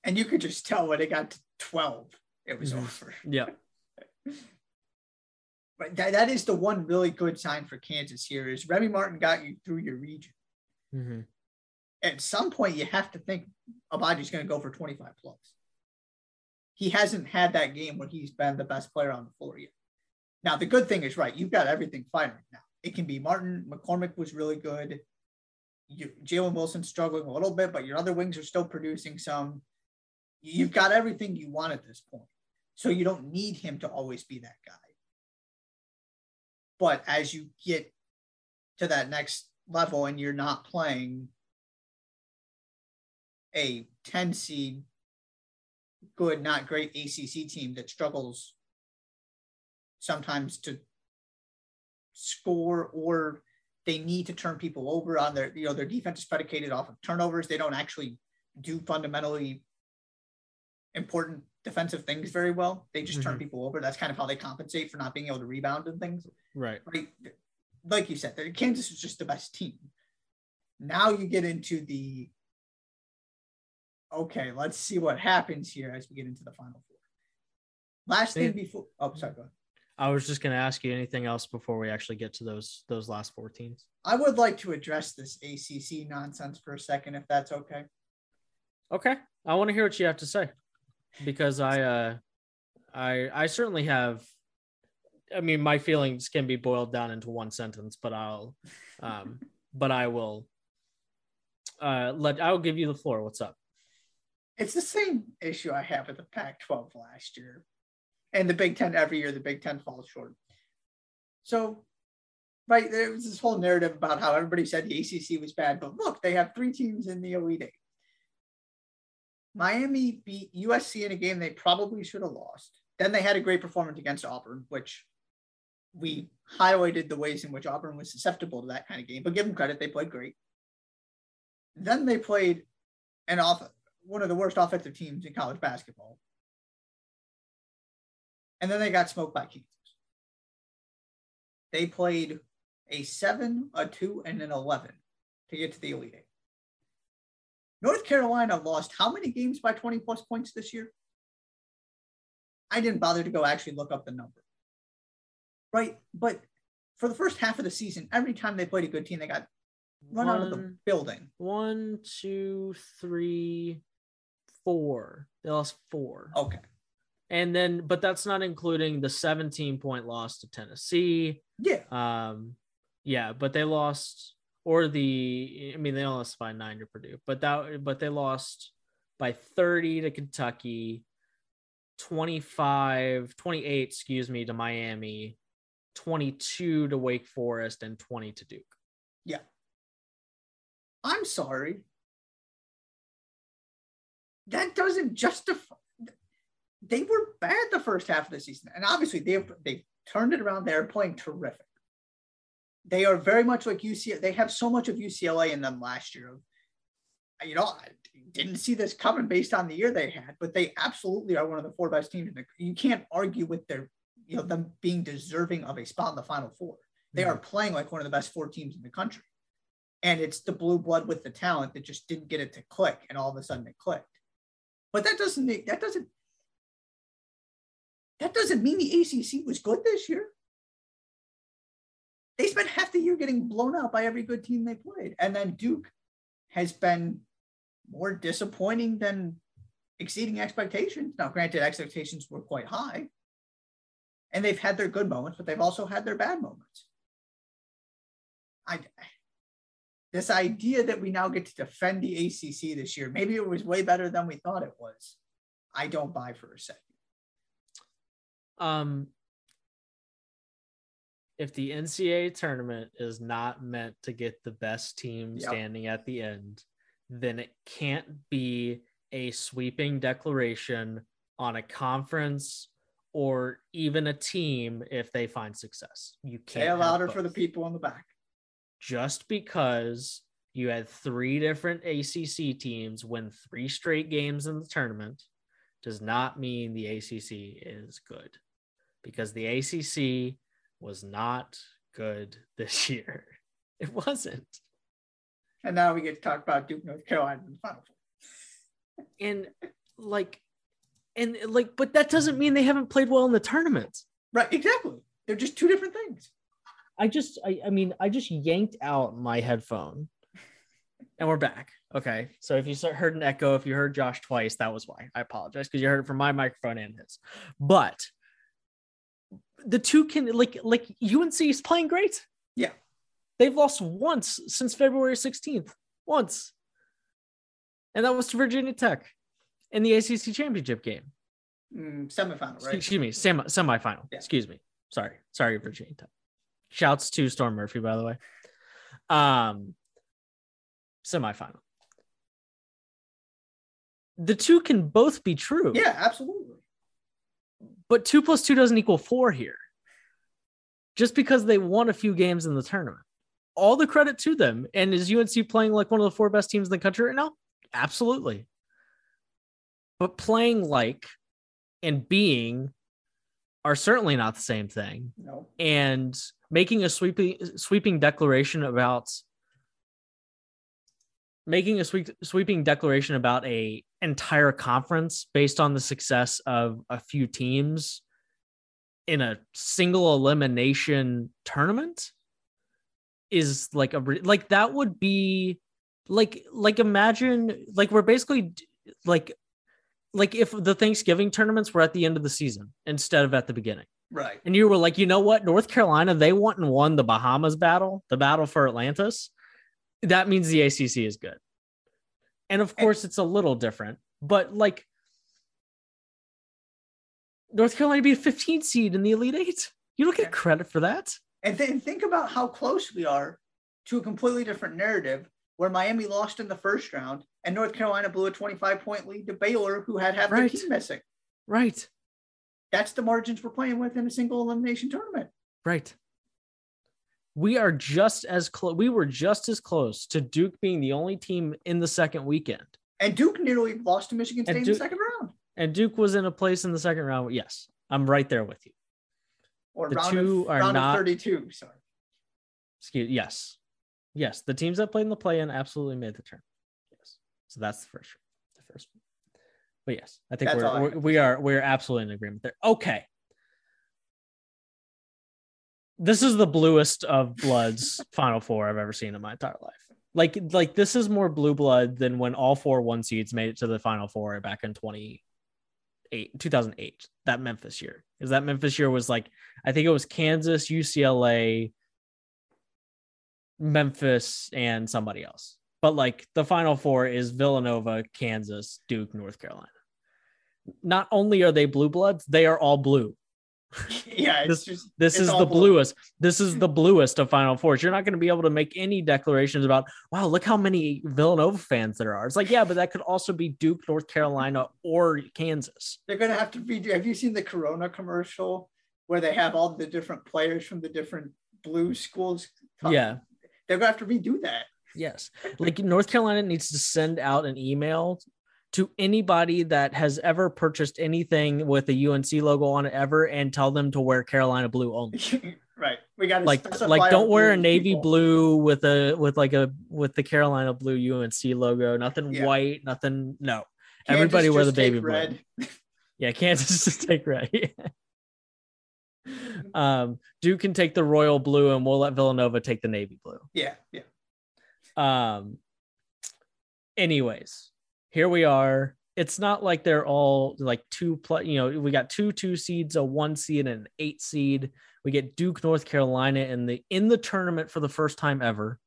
And you could just tell when it got to 12, it was mm-hmm. over. (laughs) Yeah. but that, that is the one really good sign for Kansas here is Remy Martin got you through your region. Mm-hmm. At some point, you have to think Agbaji's going to go for 25 plus. He hasn't had that game where he's been the best player on the floor yet. Now, the good thing is, right, you've got everything firing now. It can be Martin. McCormack was really good Jalen Wilson struggling a little bit, but your other wings are still producing some. You've got everything you want at this point. So you don't need him to always be that guy. But as you get to that next level and you're not playing a 10 seed, good, not great ACC team that struggles sometimes to score or they need to turn people over on their, you know, their defense is predicated off of turnovers. They don't actually do fundamentally important defensive things very well. They just mm-hmm. turn people over. That's kind of how they compensate for not being able to rebound and things. Right. Right. Like you said, Kansas is just the best team. Now you get into the okay, let's see what happens here as we get into the final four. Last thing before oh sorry, go ahead. I was just going to ask you anything else before we actually get to those those last four teams. I would like to address this ACC nonsense for a second, if that's okay. Okay, I want to hear what you have to say because I uh, I I certainly have. I mean, my feelings can be boiled down into one sentence, but I'll, um, (laughs) but I will. Uh, let I'll give you the floor. What's up? It's the same issue I had with the Pac-12 last year and the Big Ten every year, the Big Ten falls short. So, right, there was this whole narrative about how everybody said the ACC was bad, but look, they have three teams in the Elite Eight. Miami beat USC in a game they probably should have lost. Then they had a great performance against Auburn, which we highlighted the ways in which Auburn was susceptible to that kind of game, but give them credit, they played great. Then they played an off one of the worst offensive teams in college basketball and then they got smoked by Kansas. They played a seven, a two, and an 11 to get to the Elite Eight. North Carolina lost how many games by 20 plus points this year? I didn't bother to go actually look up the number. Right. But for the first half of the season, every time they played a good team, they got run one, out of the building. One, two, three, four. They lost four. Okay. And then, but that's not including the 17 point loss to Tennessee. Yeah. Um, yeah, but they lost, or the I mean they only lost by nine to Purdue, but that but they lost by 30 to Kentucky, 25, 28, excuse me, to Miami, 22 to Wake Forest, and 20 to Duke. Yeah. I'm sorry. That doesn't justify they were bad the first half of the season. And obviously they've they turned it around. They're playing terrific. They are very much like UCLA. They have so much of UCLA in them last year. You know, I didn't see this coming based on the year they had, but they absolutely are one of the four best teams. The, You can't argue with their, you know, them being deserving of a spot in the final four. They mm-hmm. are playing like one of the best four teams in the country. And it's the blue blood with the talent that just didn't get it to click, and all of a sudden it clicked. But that doesn't that doesn't that doesn't mean the ACC was good this year. They spent half the year getting blown out by every good team they played. And then Duke has been more disappointing than exceeding expectations. Now, granted, expectations were quite high. And they've had their good moments, but they've also had their bad moments. I this idea that we now get to defend the ACC this year, maybe it was way better than we thought it was. I don't buy for a second. Um, if the NCAA tournament is not meant to get the best team yep. standing at the end, then it can't be a sweeping declaration on a conference or even a team if they find success. You can't say louder for the people in the back. Just because you had three different ACC teams win three straight games in the tournament does not mean the ACC is good because the ACC was not good (laughs) this year. It wasn't. And now we get to talk about Duke, North Carolina in the Final Four. and like, and like, but that doesn't mean they haven't played well in the tournament. Right, exactly. They're just two different things. I just, I, I mean, I just yanked out my headphone, and we're back. Okay, so if you heard an echo, if you heard Josh twice, that was why. I apologize because you heard it from my microphone and his. But the two can like like UNC is playing great. Yeah. They've lost once since February 16th. Once. And that was to Virginia Tech in the ACC championship game. Mm, semifinal, right? Excuse me, semi semifinal. Yeah. Excuse me. Sorry. Sorry, Virginia Tech. Shouts to Storm Murphy, by the way. Um semifinal. The two can both be true. Yeah, absolutely. But two plus two doesn't equal four here. Just because they won a few games in the tournament. All the credit to them. And is UNC playing like one of the four best teams in the country right now? Absolutely. But playing like and being are certainly not the same thing. No. And making a sweeping sweeping declaration about making a sweep, sweeping declaration about a entire conference based on the success of a few teams in a single elimination tournament is like a like that would be like like imagine like we're basically like like if the Thanksgiving tournaments were at the end of the season instead of at the beginning. Right. And you were like, you know what? North Carolina, they went and won the Bahamas battle, the battle for Atlantis that means the ACC is good. And of course, it's a little different, but like North Carolina beat a 15 seed in the Elite Eight. You don't get credit for that. And then think about how close we are to a completely different narrative where Miami lost in the first round and North Carolina blew a 25 point lead to Baylor, who had half right. their team missing. Right. That's the margins we're playing with in a single elimination tournament. Right we are just as close. We were just as close to Duke being the only team in the second weekend. And Duke nearly lost to Michigan State Duke, in the second round. And Duke was in a place in the second round. Yes, I'm right there with you. Or the round two of, are round not 32. Sorry. Excuse. Yes, yes. The teams that played in the play-in absolutely made the turn. Yes. So that's the first. The first. But yes, I think that's we're, we're we are we're absolutely in agreement there. Okay this is the bluest of bloods (laughs) final four I've ever seen in my entire life. Like like this is more blue blood than when all four one seeds made it to the final four back in 28 2008 that Memphis year. Because that Memphis year was like I think it was Kansas, UCLA, Memphis and somebody else. But like the final four is Villanova, Kansas, Duke, North Carolina. Not only are they blue bloods, they are all blue. (laughs) yeah, this, just, this is the blue. bluest. This is the (laughs) bluest of Final Fours. You're not going to be able to make any declarations about, wow, look how many Villanova fans there are. It's like, yeah, but that could also be Duke, North Carolina, or Kansas. They're going to have to be. Have you seen the Corona commercial where they have all the different players from the different blue schools? Yeah, they're going to have to redo that. Yes, like North Carolina needs to send out an email to anybody that has ever purchased anything with a UNC logo on it ever and tell them to wear Carolina blue only. (laughs) right. We got like like don't wear a navy people. blue with a with like a with the Carolina blue UNC logo. Nothing yeah. white, nothing no. Everybody wear the baby red. blue. (laughs) yeah, Kansas just take red. (laughs) um Duke can take the royal blue and we'll let Villanova take the navy blue. Yeah, yeah. Um anyways, here we are. It's not like they're all like two plus, you know, we got two two seeds, a one seed, and an eight seed. We get Duke, North Carolina in the in the tournament for the first time ever.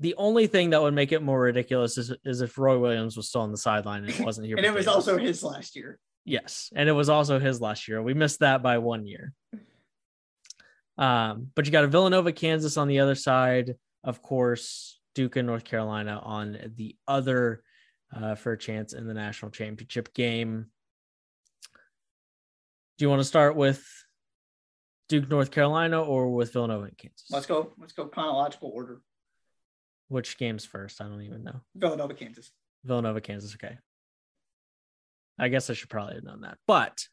The only thing that would make it more ridiculous is, is if Roy Williams was still on the sideline and it (laughs) wasn't here. and it was also his last year. Yes, and it was also his last year. We missed that by one year. Um, but you got a Villanova, Kansas on the other side, of course. Duke and North Carolina on the other uh, for a chance in the national championship game. Do you want to start with Duke, North Carolina, or with Villanova and Kansas? Let's go. Let's go chronological order. Which games first? I don't even know. Villanova, Kansas. Villanova, Kansas. Okay. I guess I should probably have known that. But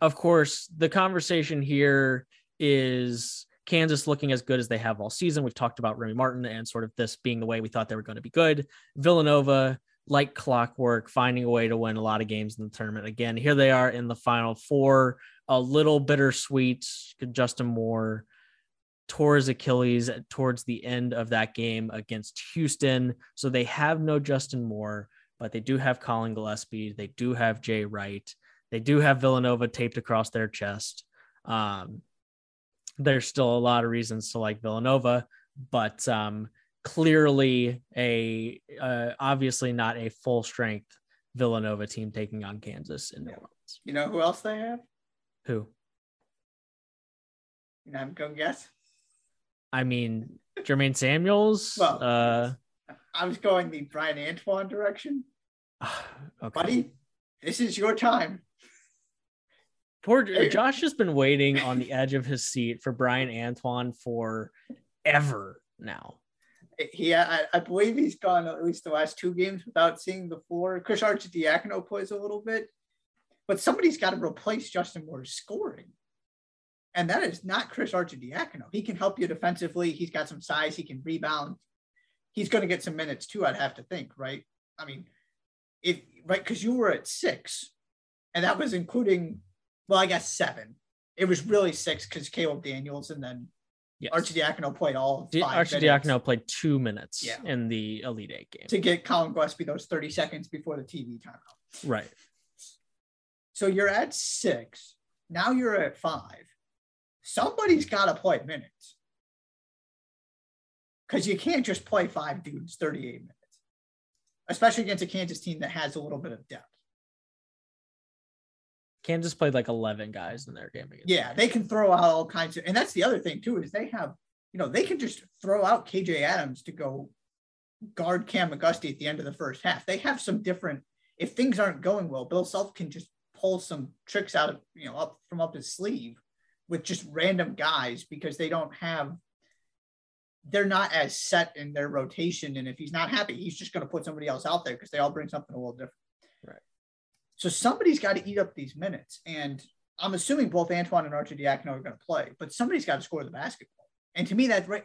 of course, the conversation here is Kansas looking as good as they have all season. We've talked about Remy Martin and sort of this being the way we thought they were going to be good. Villanova, like clockwork, finding a way to win a lot of games in the tournament. Again, here they are in the final four, a little bittersweet. Justin Moore tore his Achilles towards the end of that game against Houston. So they have no Justin Moore, but they do have Collin Gillespie. They do have Jay Wright. They do have Villanova taped across their chest. Um, there's still a lot of reasons to like Villanova, but um, clearly a uh, obviously not a full strength Villanova team taking on Kansas in New Orleans. You know who else they have? Who? You know, I'm going to guess. I mean, Jermaine Samuels. (laughs) well, uh, I was going the Bryan Antoine direction. (sighs) okay. Buddy, this is your time. Poor Josh has been waiting on the edge of his seat for Bryan Antoine for ever now. Yeah, I, I, believe he's gone at least the last two games without seeing the floor. Chris Arcidiacono plays a little bit, but somebody's got to replace Justin Moore's scoring. And that is not Chris Arcidiacono. He can help you defensively. He's got some size. He can rebound. He's going to get some minutes too, I'd have to think, right? I mean, if, right, because you were at six, and that was including well, I guess seven. It was really six because Caleb Daniels and then yes. Arcidiacono played all five. Arcidiacono played two minutes yeah. in the Elite Eight game to get Collin Gillespie those 30 seconds before the TV timeout. Right. So you're at six. Now you're at five. Somebody's got to play minutes because you can't just play five dudes 38 minutes, especially against a Kansas team that has a little bit of depth. Kansas played like 11 guys in their game. Yeah, they can throw out all kinds of, and that's the other thing too, is they have, you know, they can just throw out KJ Adams to go guard Cam McGusty at the end of the first half. They have some different, if things aren't going well, Bill Self can just pull some tricks out of, you know, up from up his sleeve with just random guys because they don't have, they're not as set in their rotation. And if he's not happy, he's just going to put somebody else out there because they all bring something a little different. So somebody's got to eat up these minutes. And I'm assuming both Antoine and Arcidiacono are going to play, but somebody's got to score the basketball. And to me, that's right.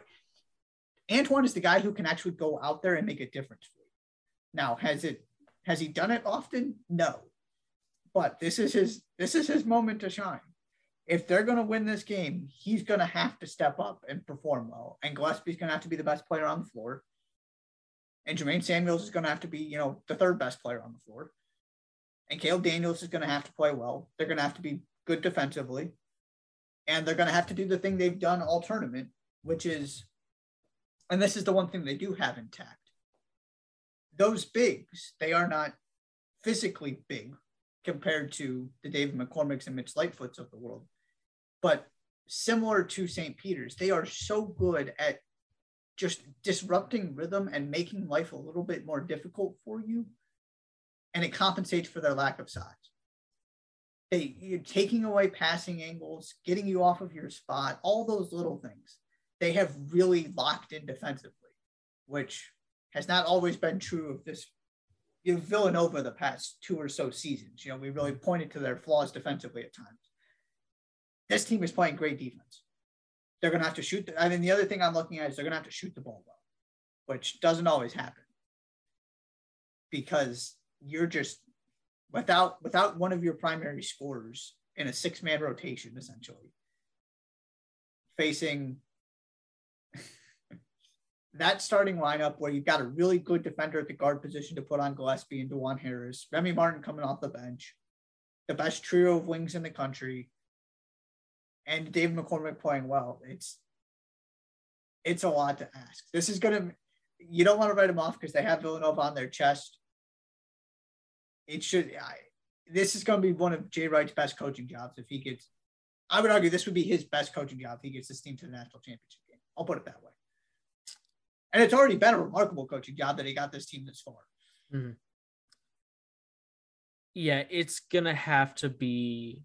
Antoine is the guy who can actually go out there and make a difference for you. Now, has it has he done it often? No. But this is his this is his moment to shine. If they're going to win this game, he's going to have to step up and perform well. And Gillespie's going to have to be the best player on the floor. And Jermaine Samuels is going to have to be, you know, the third best player on the floor. And Caleb Daniels is going to have to play well. They're going to have to be good defensively. And they're going to have to do the thing they've done all tournament, which is and this is the one thing they do have intact. Those bigs, they are not physically big compared to the David McCormacks and Mitch Lightfoots of the world. But similar to St. Peter's, they are so good at just disrupting rhythm and making life a little bit more difficult for you. And it compensates for their lack of size. They, you're taking away passing angles, getting you off of your spot, all those little things. They have really locked in defensively, which has not always been true of this you know, Villanova the past two or so seasons. You know, we really pointed to their flaws defensively at times. This team is playing great defense. They're going to have to shoot. The, I mean, the other thing I'm looking at is they're going to have to shoot the ball well, which doesn't always happen because you're just without without one of your primary scorers in a six man rotation, essentially facing (laughs) that starting lineup where you've got a really good defender at the guard position to put on Gillespie and Dajuan Harris, Remy Martin coming off the bench, the best trio of wings in the country, and Dave McCormack playing well. It's it's a lot to ask. This is gonna you don't want to write them off because they have Villanova on their chest. It should I, this is going to be one of Jay Wright's best coaching jobs if he gets. I would argue this would be his best coaching job if he gets this team to the national championship game. I'll put it that way. And it's already been a remarkable coaching job that he got this team this far. Mm-hmm. Yeah, it's gonna have to be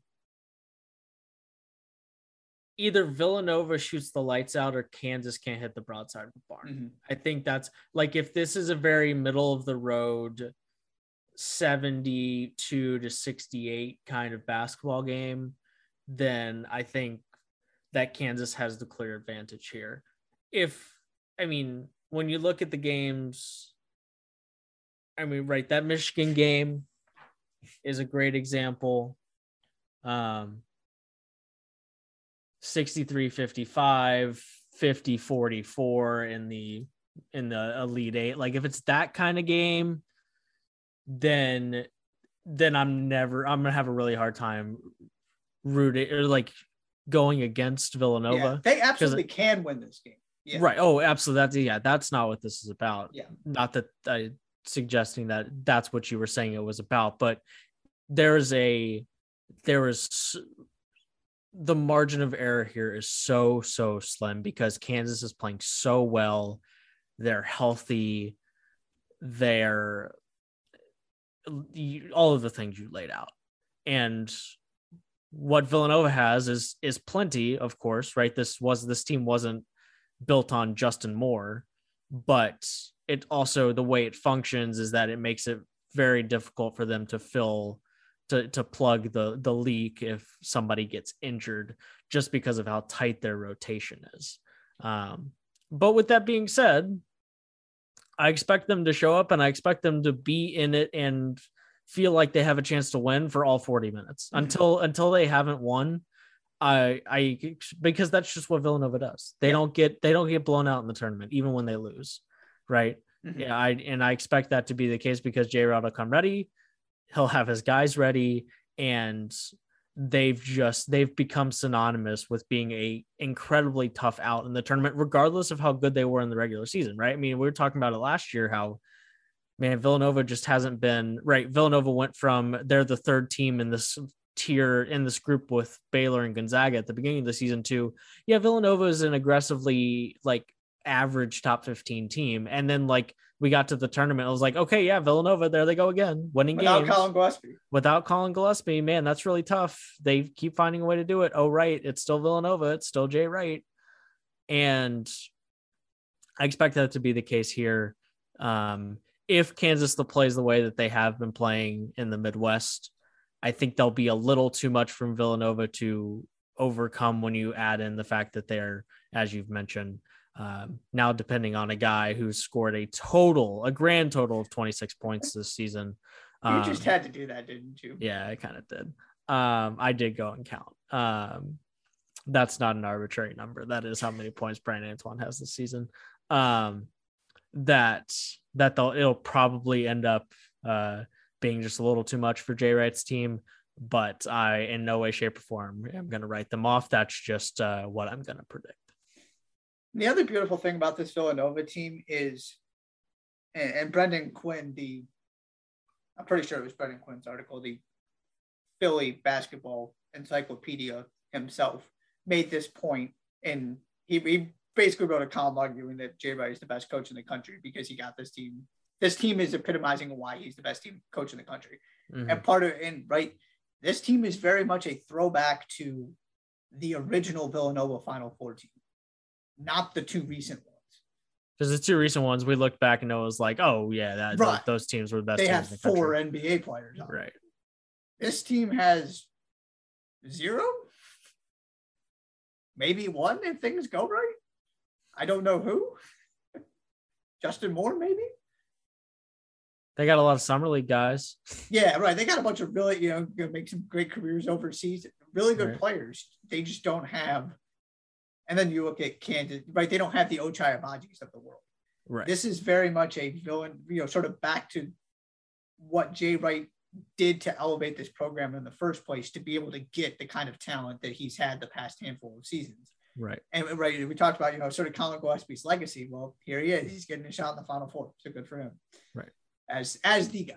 either Villanova shoots the lights out or Kansas can't hit the broadside of the barn. Mm-hmm. I think that's like if this is a very middle of the road 72 to 68 kind of basketball game, then I think that Kansas has the clear advantage here. If I mean, when you look at the games, I mean, right, that Michigan game is a great example. Um, 63 55, 50 44 in the in the elite eight. Like if it's that kind of game, then then I'm never I'm gonna have a really hard time rooting or like going against Villanova. Yeah, they absolutely can win this game. Yeah. Right. Oh, absolutely. That's yeah. That's not what this is about. Yeah. Not that I suggesting that that's what you were saying it was about, but there's a there is the margin of error here is so so slim because Kansas is playing so well. They're healthy. They're all of the things you laid out, and what Villanova has is is plenty, of course. Right. This was this team wasn't built on Justin Moore, but it also the way it functions is that it makes it very difficult for them to fill to to plug the the leak if somebody gets injured just because of how tight their rotation is. Um, but with that being said, I expect them to show up and I expect them to be in it and feel like they have a chance to win for all 40 minutes mm-hmm. until until they haven't won. I I because that's just what Villanova does. They yeah. don't get they don't get blown out in the tournament even when they lose, right? Mm-hmm. Yeah, I and I expect that to be the case because J Rod will come ready, he'll have his guys ready, and they've just they've become synonymous with being a incredibly tough out in the tournament, regardless of how good they were in the regular season, right? I mean, we were talking about it last year how man Villanova just hasn't been right. Villanova went from they're the third team in this tier in this group with Baylor and Gonzaga at the beginning of the season too. Yeah, Villanova is an aggressively like average top 15 team. And then like we got to the tournament, I was like, okay, yeah, Villanova, there they go again, winning game. Without games. Collin Gillespie. Without Collin Gillespie, man, that's really tough. They keep finding a way to do it. Oh, right. It's still Villanova. It's still Jay Wright. And I expect that to be the case here. Um, if Kansas plays the way that they have been playing in the Midwest, I think there'll be a little too much from Villanova to overcome when you add in the fact that they're, as you've mentioned, um, now depending on a guy who's scored a total, a grand total of 26 points this season. Um, you just had to do that, didn't you? Yeah, I kind of did. Um, I did go and count. Um, that's not an arbitrary number. That is how many points Bryan Antoine has this season. Um, that that they'll it'll probably end up uh, being just a little too much for Jay Wright's team. But I, in no way, shape, or form, am going to write them off. That's just uh, what I'm going to predict. The other beautiful thing about this Villanova team is, and, and Brendan Quinn, the, I'm pretty sure it was Brendan Quinn's article, the Philly basketball encyclopedia himself made this point, and he, he basically wrote a column arguing that Jay Wright is the best coach in the country because he got this team. This team is epitomizing why he's the best team coach in the country. Mm-hmm. And part of and right, this team is very much a throwback to the original Villanova Final Four team, not the two recent ones. Because the two recent ones, we looked back and it was like, oh yeah, that right. those teams were the best. They had the four NBA players. right. This team has zero, maybe one if things go right. I don't know who. (laughs) Justin Moore, maybe. They got a lot of summer league guys. Yeah, right. They got a bunch of really, you know, make some great careers overseas. Really good right. players. They just don't have. And then you look at Kansas, right? They don't have the Ochai Agbajis of the world. Right. This is very much a villain, you know, sort of back to what Jay Wright did to elevate this program in the first place to be able to get the kind of talent that he's had the past handful of seasons. Right. And right, we talked about, you know, sort of Collin Gillespie's legacy. Well, here he is. He's getting a shot in the final four. So good for him. Right as as the guy.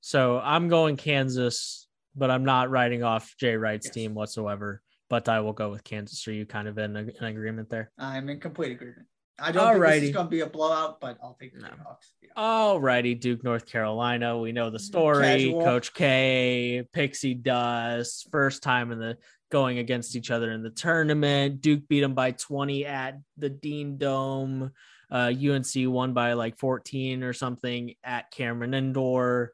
So I'm going Kansas, but I'm not writing off Jay Wright's yes. team whatsoever. But I will go with Kansas. Are you kind of in, a, in agreement there? I'm in complete agreement. I don't Alrighty. think this is going to be a blowout, but I'll take the no. Hawks. Yeah. Alrighty, Duke, North Carolina. We know the story. Casual. Coach K, Pixie Dust, first time in the going against each other in the tournament. Duke beat them by 20 at the Dean Dome. Uh, UNC won by like 14 or something at Cameron Indoor.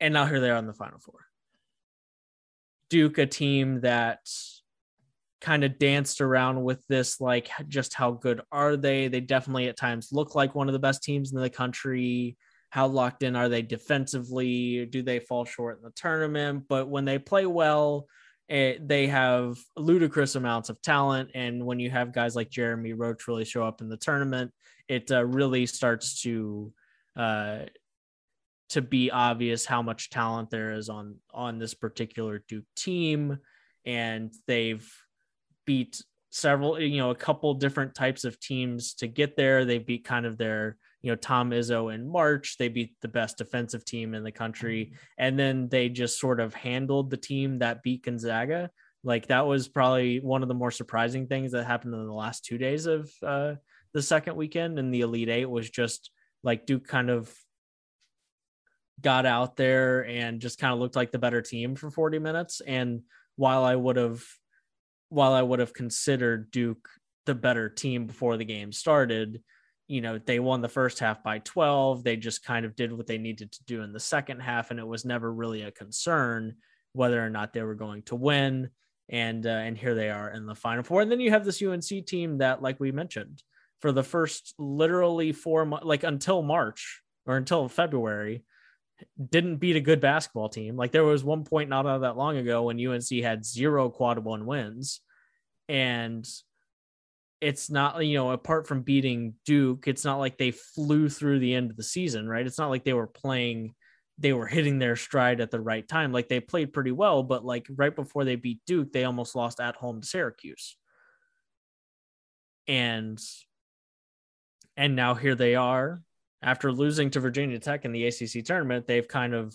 And now here they are on the Final Four. Duke, a team that kind of danced around with this, like just how good are they? They definitely at times look like one of the best teams in the country. How locked in are they defensively? Do they fall short in the tournament? But when they play well, it, they have ludicrous amounts of talent. And when you have guys like Jeremy Roach really show up in the tournament, it uh, really starts to uh, to be obvious how much talent there is on on this particular Duke team. And they've beat several, you know, a couple different types of teams to get there. They beat kind of their you know Tom Izzo in March. They beat the best defensive team in the country, and then they just sort of handled the team that beat Gonzaga. Like that was probably one of the more surprising things that happened in the last two days of uh, the second weekend and the Elite Eight was just like Duke kind of got out there and just kind of looked like the better team for 40 minutes. And while I would have, while I would have considered Duke the better team before the game started, you know, they won the first half by 12. They just kind of did what they needed to do in the second half, and it was never really a concern whether or not they were going to win. And uh, and here they are in the final four. And then you have this UNC team that, like we mentioned, for the first literally four months, like until March or until February, didn't beat a good basketball team. Like there was one point not that long ago when UNC had zero quad one wins, and it's not you know apart from beating duke it's not like they flew through the end of the season right? It's not like they were playing they were hitting their stride at the right time. Like they played pretty well but like right before they beat duke they almost lost at home to syracuse. And and now here they are after losing to virginia tech in the acc tournament they've kind of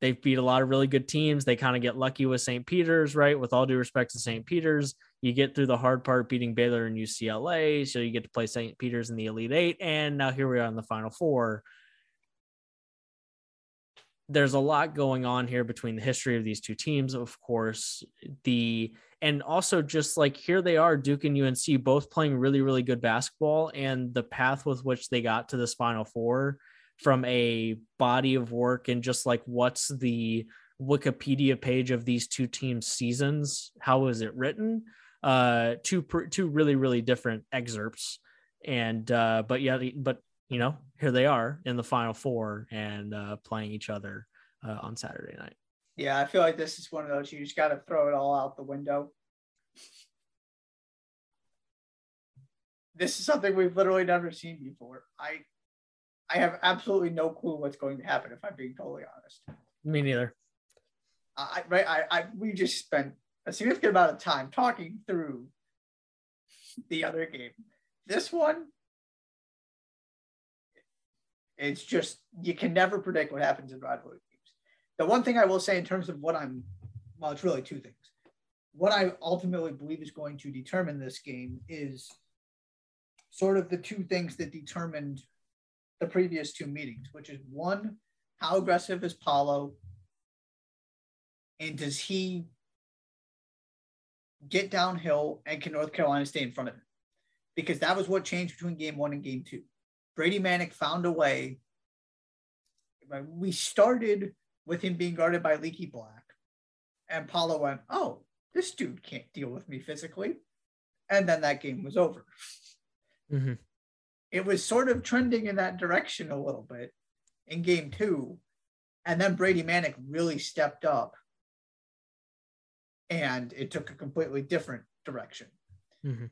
they've beat a lot of really good teams they kind of get lucky with st peter's right with all due respect to st peter's you get through the hard part beating Baylor and UCLA. So you get to play St. Peter's in the Elite Eight. And now here we are in the Final Four. There's a lot going on here between the history of these two teams, of course. The and also just like here they are, Duke and UNC both playing really, really good basketball, and the path with which they got to this Final Four from a body of work and just like what's the Wikipedia page of these two teams' seasons? How is it written? uh, two two really really different excerpts, and uh, but yeah, but you know here they are in the final four and uh, playing each other uh, on Saturday night. Yeah, I feel like this is one of those you just got to throw it all out the window. This is something we've literally never seen before. I I have absolutely no clue what's going to happen if I'm being totally honest. Me neither. I right I, I we just spent a significant amount of time talking through the other game. This one, it's just you can never predict what happens in rivalry games. The one thing I will say in terms of what I'm well, it's really two things. What I ultimately believe is going to determine this game is sort of the two things that determined the previous two meetings, which is one, how aggressive is Paolo? And does he get downhill and can North Carolina stay in front of him? Because that was what changed between game one and game two. Brady Manek found a way. We started with him being guarded by Leaky Black. And Paolo went, Oh, this dude can't deal with me physically. And then that game was over. Mm-hmm. It was sort of trending in that direction a little bit in game two. And then Brady Manek really stepped up and it took a completely different direction. Mm-hmm.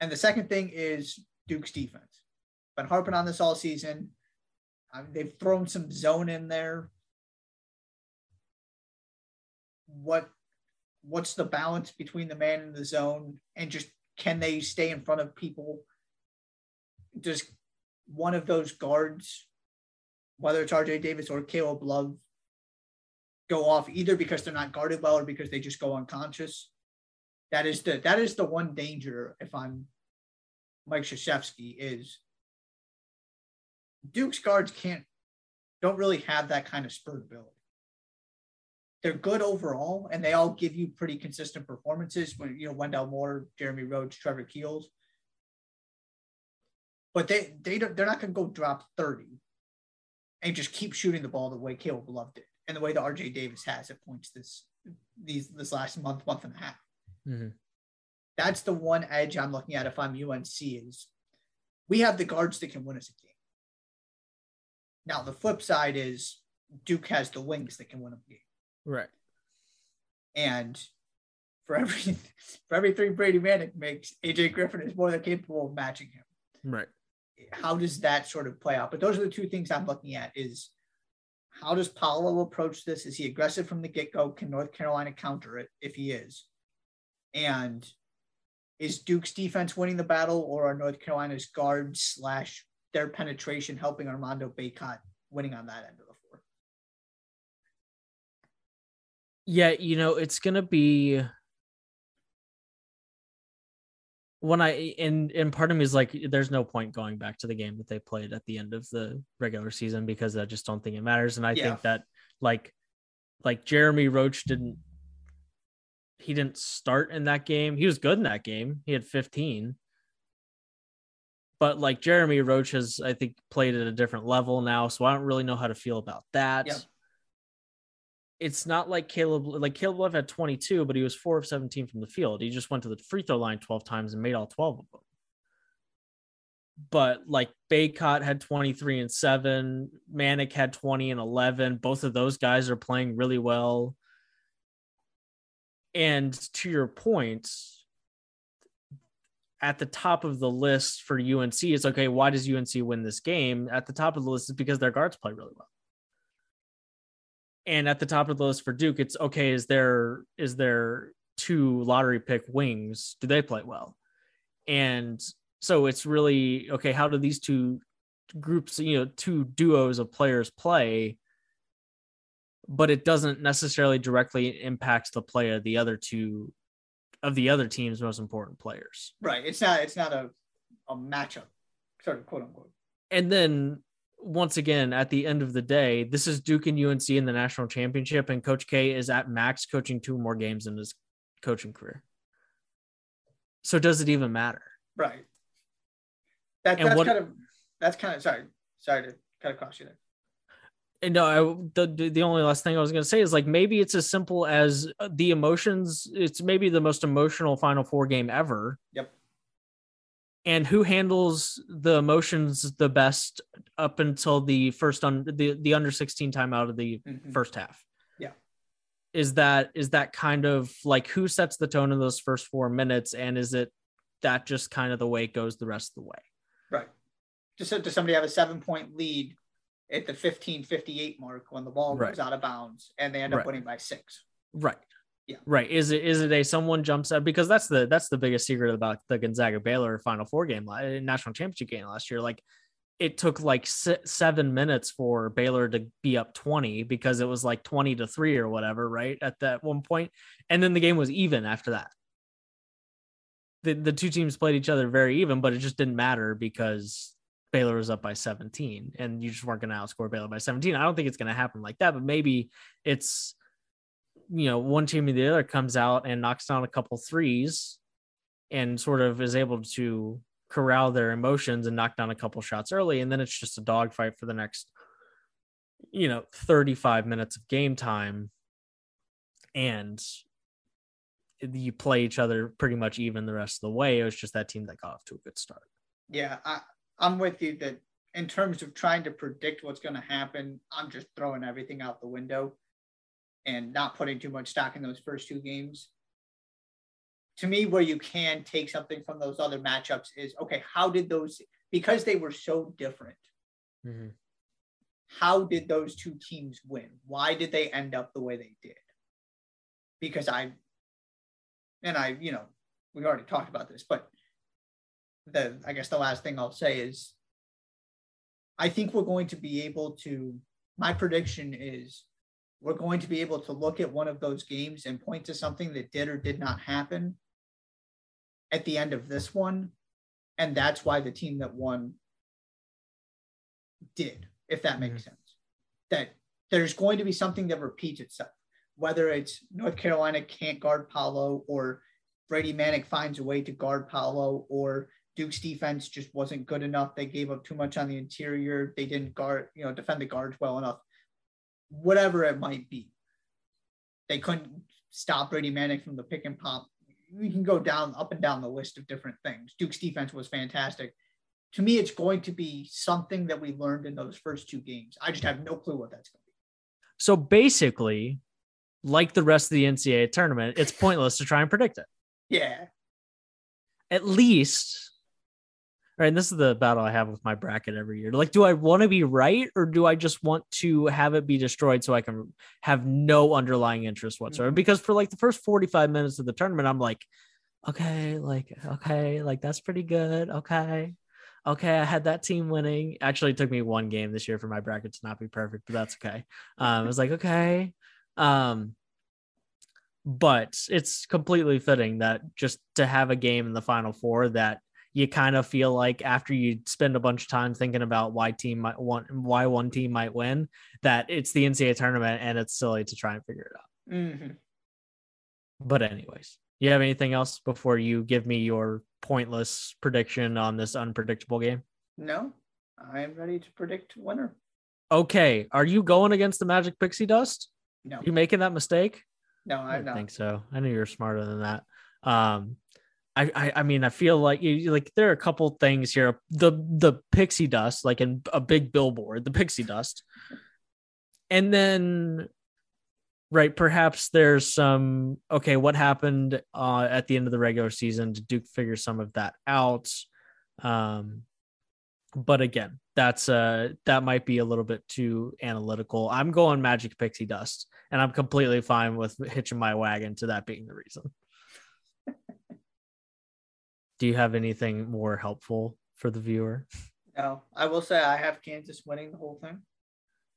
And the second thing is Duke's defense. Been harping on this all season. I mean, they've thrown some zone in there. What what's the balance between the man and the zone and just can they stay in front of people? Does one of those guards, whether it's RJ Davis or Caleb Love, go off either because they're not guarded well or because they just go unconscious. That is the that is the one danger if I'm Mike Krzyzewski is Duke's guards can't don't really have that kind of spurt ability. They're good overall, and they all give you pretty consistent performances. When you know Wendell Moore, Jeremy Roach, Trevor Keels, but they they don't, they're not going to go drop thirty and just keep shooting the ball the way Caleb Love did and the way the RJ Davis has at points this these this last month, month and a half. Mm-hmm. That's the one edge I'm looking at if I'm UNC is we have the guards that can win us a game. Now the flip side is Duke has the wings that can win a game. Right. And for every for every three Brady Manek makes, AJ Griffin is more than capable of matching him. Right. How does that sort of play out? But those are the two things I'm looking at is how does Paolo approach this? Is he aggressive from the get go? Can North Carolina counter it if he is? And is Duke's defense winning the battle, or are North Carolina's guards slash their penetration helping Armando Bacot winning on that end of the floor? Yeah, you know, it's going to be when I and and part of me is like, there's no point going back to the game that they played at the end of the regular season because I just don't think it matters. And I yeah. think that like like Jeremy Roach didn't he didn't start in that game. He was good in that game. He had 15. But like Jeremy Roach has, I think, played at a different level now. So I don't really know how to feel about that. It's not like Caleb like Caleb Love had 22, but he was four of 17 from the field. He just went to the free throw line 12 times and made all 12 of them. But like Bacot had 23 and 7, Manek had 20 and 11. Both of those guys are playing really well. And to your point, at the top of the list for UNC, it's okay, why does UNC win this game? At the top of the list is because their guards play really well and at the top of the list for Duke, it's okay. Is there is there two lottery pick wings? Do they play well? And so it's really okay. How do these two groups, you know, two duos of players play? But it doesn't necessarily directly impact the play of the other two of the other team's most important players. Right. It's not. It's not a a matchup, sort of quote unquote. And then once again, at the end of the day, this is Duke and UNC in the national championship, and Coach K is at max coaching two more games in his coaching career. So does it even matter? Right. That, that's what, kind of that's kind of sorry, sorry to cut across you there. And no, I, the the only last thing I was going to say is like maybe it's as simple as uh, the emotions. It's maybe the most emotional Final Four game ever. Yep and who handles the emotions the best up until the first on the the under 16 time out of the mm-hmm. first half yeah is that is that kind of like who sets the tone in those first four minutes and is it that just kind of the way it goes the rest of the way right just so, does somebody have a seven point lead at the 1558 mark when the ball Right. goes out of bounds and they end up Right. winning by six. Right. Yeah. Right. Is it is it a someone jumps out because that's the that's the biggest secret about the Gonzaga Baylor Final Four game, eh, national championship game last year. Like it took like se- seven minutes for Baylor to be up twenty because it was like twenty to three or whatever, right? At that one point, and then the game was even after that. The the two teams played each other very even, but it just didn't matter because Baylor was up by 17 and you just weren't going to outscore Baylor by 17. I don't think it's going to happen like that, but maybe it's you know, one team or the other comes out and knocks down a couple threes and sort of is able to corral their emotions and knock down a couple shots early. And then it's just a dogfight for the next, you know, 35 minutes of game time. And you play each other pretty much even the rest of the way. It was just that team that got off to a good start. Yeah, I, I'm with you that in terms of trying to predict what's going to happen, I'm just throwing everything out the window and not putting too much stock in those first two games. To me, where you can take something from those other matchups is okay, how did those, because they were so different, mm-hmm. how did those two teams win? Why did they end up the way they did? Because I, and I, you know, we already talked about this, but the I guess the last thing I'll say is I think we're going to be able to my prediction is we're going to be able to look at one of those games and point to something that did or did not happen at the end of this one. And that's why the team that won did if that makes mm-hmm. sense. That there's going to be something that repeats itself whether it's North Carolina can't guard Paolo or Brady Manek finds a way to guard Paolo or Duke's defense just wasn't good enough. They gave up too much on the interior. They didn't guard, you know, defend the guards well enough. Whatever it might be. They couldn't stop Brady Manek from the pick and pop. We can go down up and down the list of different things. Duke's defense was fantastic. To me, it's going to be something that we learned in those first two games. I just have no clue what that's going to be. So basically, like the rest of the NCAA tournament, it's pointless to try and predict it. Yeah. At least, right? And this is the battle I have with my bracket every year. Like, do I want to be right or do I just want to have it be destroyed so I can have no underlying interest whatsoever? Mhm. Because for like the first 45 minutes of the tournament, I'm like, okay, like, okay, like that's pretty good. Okay. Okay, I had that team winning. Actually, it took me one game this year for my bracket to not be perfect, but that's okay. Um, I was like, okay. Um, but it's completely fitting that just to have a game in the final four that you kind of feel like after you spend a bunch of time thinking about why team might want why one team might win that it's the NCAA tournament and it's silly to try and figure it out. Mm-hmm. But anyways, you have anything else before you give me your pointless prediction on this unpredictable game? No, I am ready to predict winner. Okay, are you going against the Magic Pixie Dust? No, You making that mistake? no, I I'm don't not. think so. I knew you were smarter than that. Um, I, I, I mean, I feel like you like there are a couple things here. The the pixie dust, like in a big billboard, the pixie dust, and then, right? Perhaps there's some. Okay, what happened uh, at the end of the regular season? Did Duke figure some of that out? Um, but again, that's uh that might be a little bit too analytical. I'm going Magic Pixie Dust, and I'm completely fine with hitching my wagon to that being the reason. Do you have anything more helpful for the viewer? No, I will say I have Kansas winning the whole thing.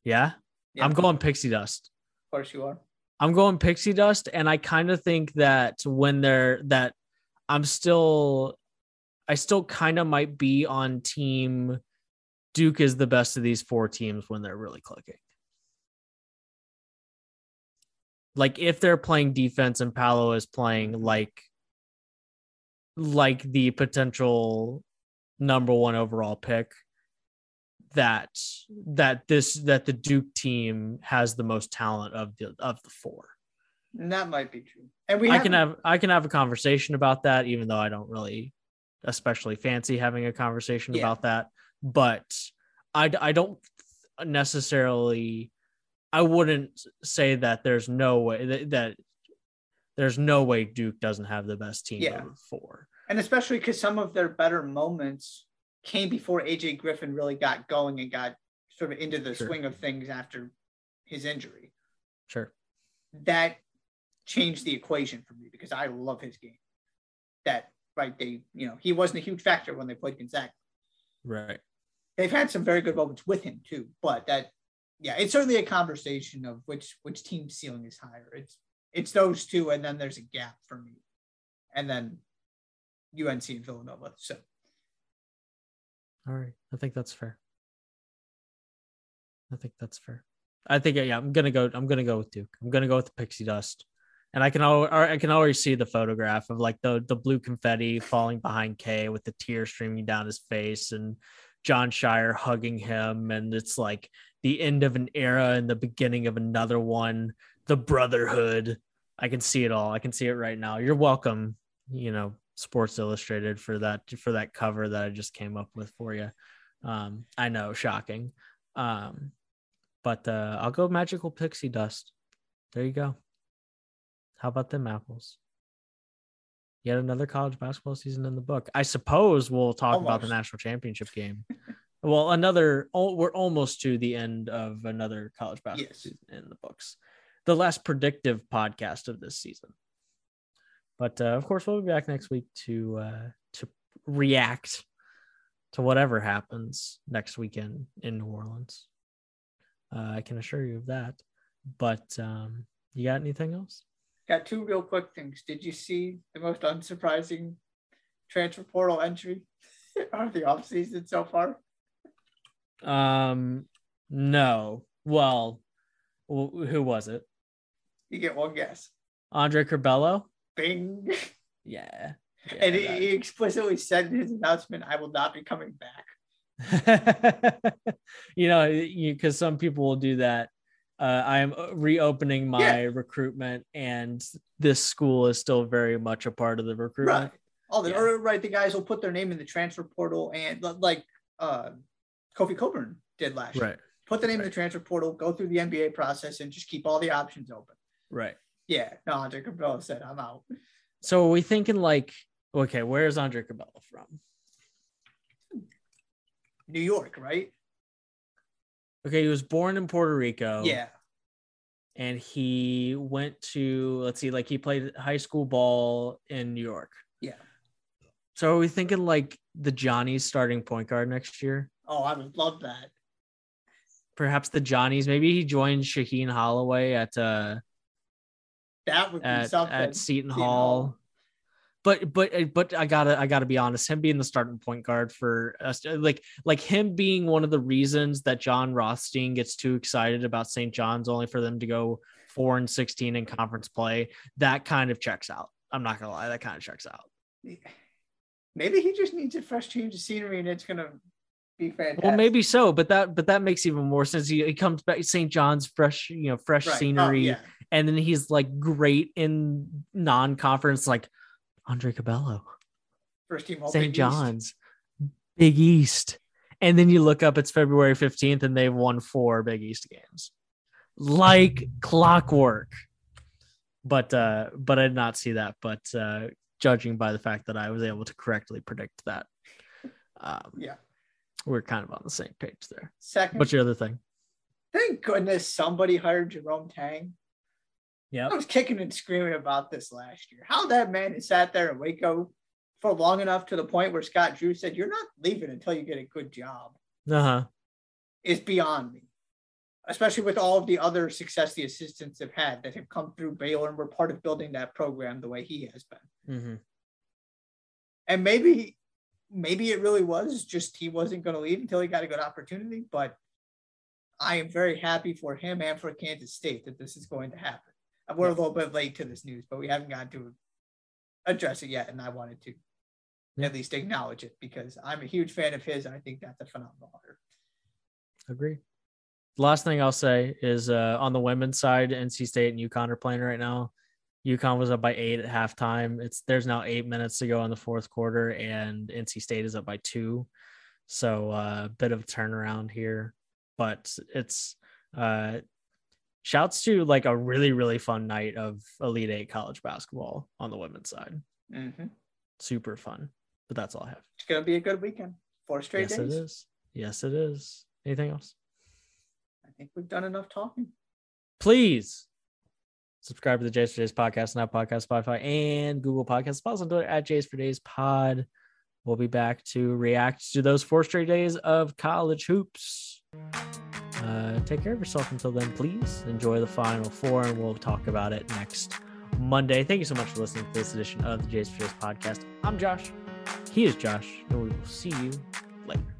Yeah, Yeah, I'm going Pixie Dust. Of course you are. I'm going Pixie Dust, and I kind of think that when they're that I'm still, I still kind of might be on team Duke is the best of these four teams when they're really clicking. Like if they're playing defense and Paolo is playing like like the potential number one overall pick, that that this that the Duke team has the most talent of the of the four. And that might be true. And we I can haven't- I can have a conversation about that, even though I don't really especially fancy having a conversation Yeah. about that. But I I don't necessarily I wouldn't say that there's no way that, that there's no way Duke doesn't have the best team Yeah. over four. and especially because some of their better moments came before AJ Griffin really got going and got sort of into the Sure. swing of things after his injury. Sure. That changed the equation for me because I love his game. That right, they you know he wasn't a huge factor when they played Gonzaga. Right. They've had some very good moments with him too, but that yeah, it's certainly a conversation of which which team ceiling is higher. It's it's those two, and then there's a gap for me, and then UNC and Villanova. So All right. I think that's fair. I think that's fair. I think yeah, I'm gonna go. I'm gonna go with Duke. I'm gonna go with the pixie dust, and I can al- I can already see the photograph of like the the blue confetti falling behind K with the tear streaming down his face, and Jon Scheyer hugging him, and it's like the end of an era and the beginning of another one. The brotherhood. I can see it all. I can see it right now. You're welcome. You know, Sports Illustrated for that for that cover that I just came up with for you. Um, I know, shocking. Um, but uh, I'll go magical pixie dust. There you go. How about them apples? Yet another college basketball season in the book. I suppose we'll talk about the national championship game. well, another. Oh, we're almost to the end of another college basketball Yes. season in the books. The less predictive podcast of this season. But uh, of course, we'll be back next week to uh, to react to whatever happens next weekend in New Orleans. Uh, I can assure you of that. But um, you got anything else? got two real quick things. Did you see the most unsurprising transfer portal entry (laughs) of the offseason so far? Um, no. Well, wh- who was it? You get one guess. Andre Curbelo? Bing. Yeah. (laughs) and he, he explicitly said in his announcement, I will not be coming back. (laughs) you know, because some people will do that. Uh, I am reopening my Yeah. recruitment, and this school is still very much a part of the recruitment. Right. All the Yeah. right, the guys will put their name in the transfer portal and like uh Kofi Cockburn did last year. Right. Put the name in the transfer portal, go through the NBA process, and just keep all the options open. Right. Yeah, no, Andre Curbelo said, I'm out. So are we thinking like, okay, where's Andre Curbelo from? New York, right? Okay, he was born in Puerto Rico. Yeah. and he went to let's see, like he played high school ball in New York. Yeah. So are we thinking like the Johnny's starting point guard next year? Oh, I would love that. Perhaps the Johnnies. Maybe he joined Shaheen Holloway at uh That would be at, something. at Seton Seton Hall. Hall. But but uh, but I gotta I gotta be honest. Him being the starting point guard for us, uh, like like him being one of the reasons that Jon Rothstein gets too excited about St. John's, only for them to go four and sixteen in conference play. That kind of checks out. I'm not gonna lie, that kind of checks out. Maybe he just needs a fresh change of scenery and it's gonna be fantastic. Well, maybe so, but that but that makes even more sense. He, he comes back St. John's fresh, you know, fresh Right. Oh, scenery, yeah. And then he's like great in non-conference, like Andre Curbelo. First team St. Big East. John's, Big East. And then you look up, it's February 15th, and they've won four Big East games. Like clockwork. But uh, but I did not see that. But uh judging by the fact that I was able to correctly predict that, um, Yeah. we're kind of on the same page there. Second, What's your other thing? thank goodness somebody hired Jerome Tang. Yeah. I was kicking and screaming about this last year. How that man has sat there in Waco for long enough to the point where Scott Drew said, You're not leaving until you get a good job Uh-huh. is beyond me. Especially with all of the other success the assistants have had that have come through Baylor and were part of building that program the way he has been. Mm-hmm. And maybe, maybe it really was just he wasn't going to leave until he got a good opportunity. But I am very happy for him and for Kansas State that this is going to happen. We're a little bit late to this news, but we haven't gotten to address it yet, and I wanted to at least acknowledge it because I'm a huge fan of his. And I think that's a phenomenal honor. Agree. Last thing I'll say is uh, on the women's side, NC State and UConn are playing right now. UConn was up by eight at halftime. It's there's now eight minutes to go in the fourth quarter, and NC State is up by two. So a uh, bit of a turnaround here, but it's uh, shouts to like a really really fun night of Elite Eight college basketball on the women's side. Mhm. Super fun. But that's all I have. It's going to be a good weekend. Four straight yes, days. it is. Yes, it is. Anything else? I think we've done enough talking. Please subscribe to the Jays for Days podcast, now podcast, Spotify, and Google Podcasts. Follow us on Twitter at Jays for Days Pod. We'll be back to react to those four straight days of college hoops. Uh, take care of yourself until then, please. Enjoy the final four, and we'll talk about it next Monday. Thank you so much for listening to this edition of the Jays for Days podcast. I'm Josh. He is Josh, and we will see you later.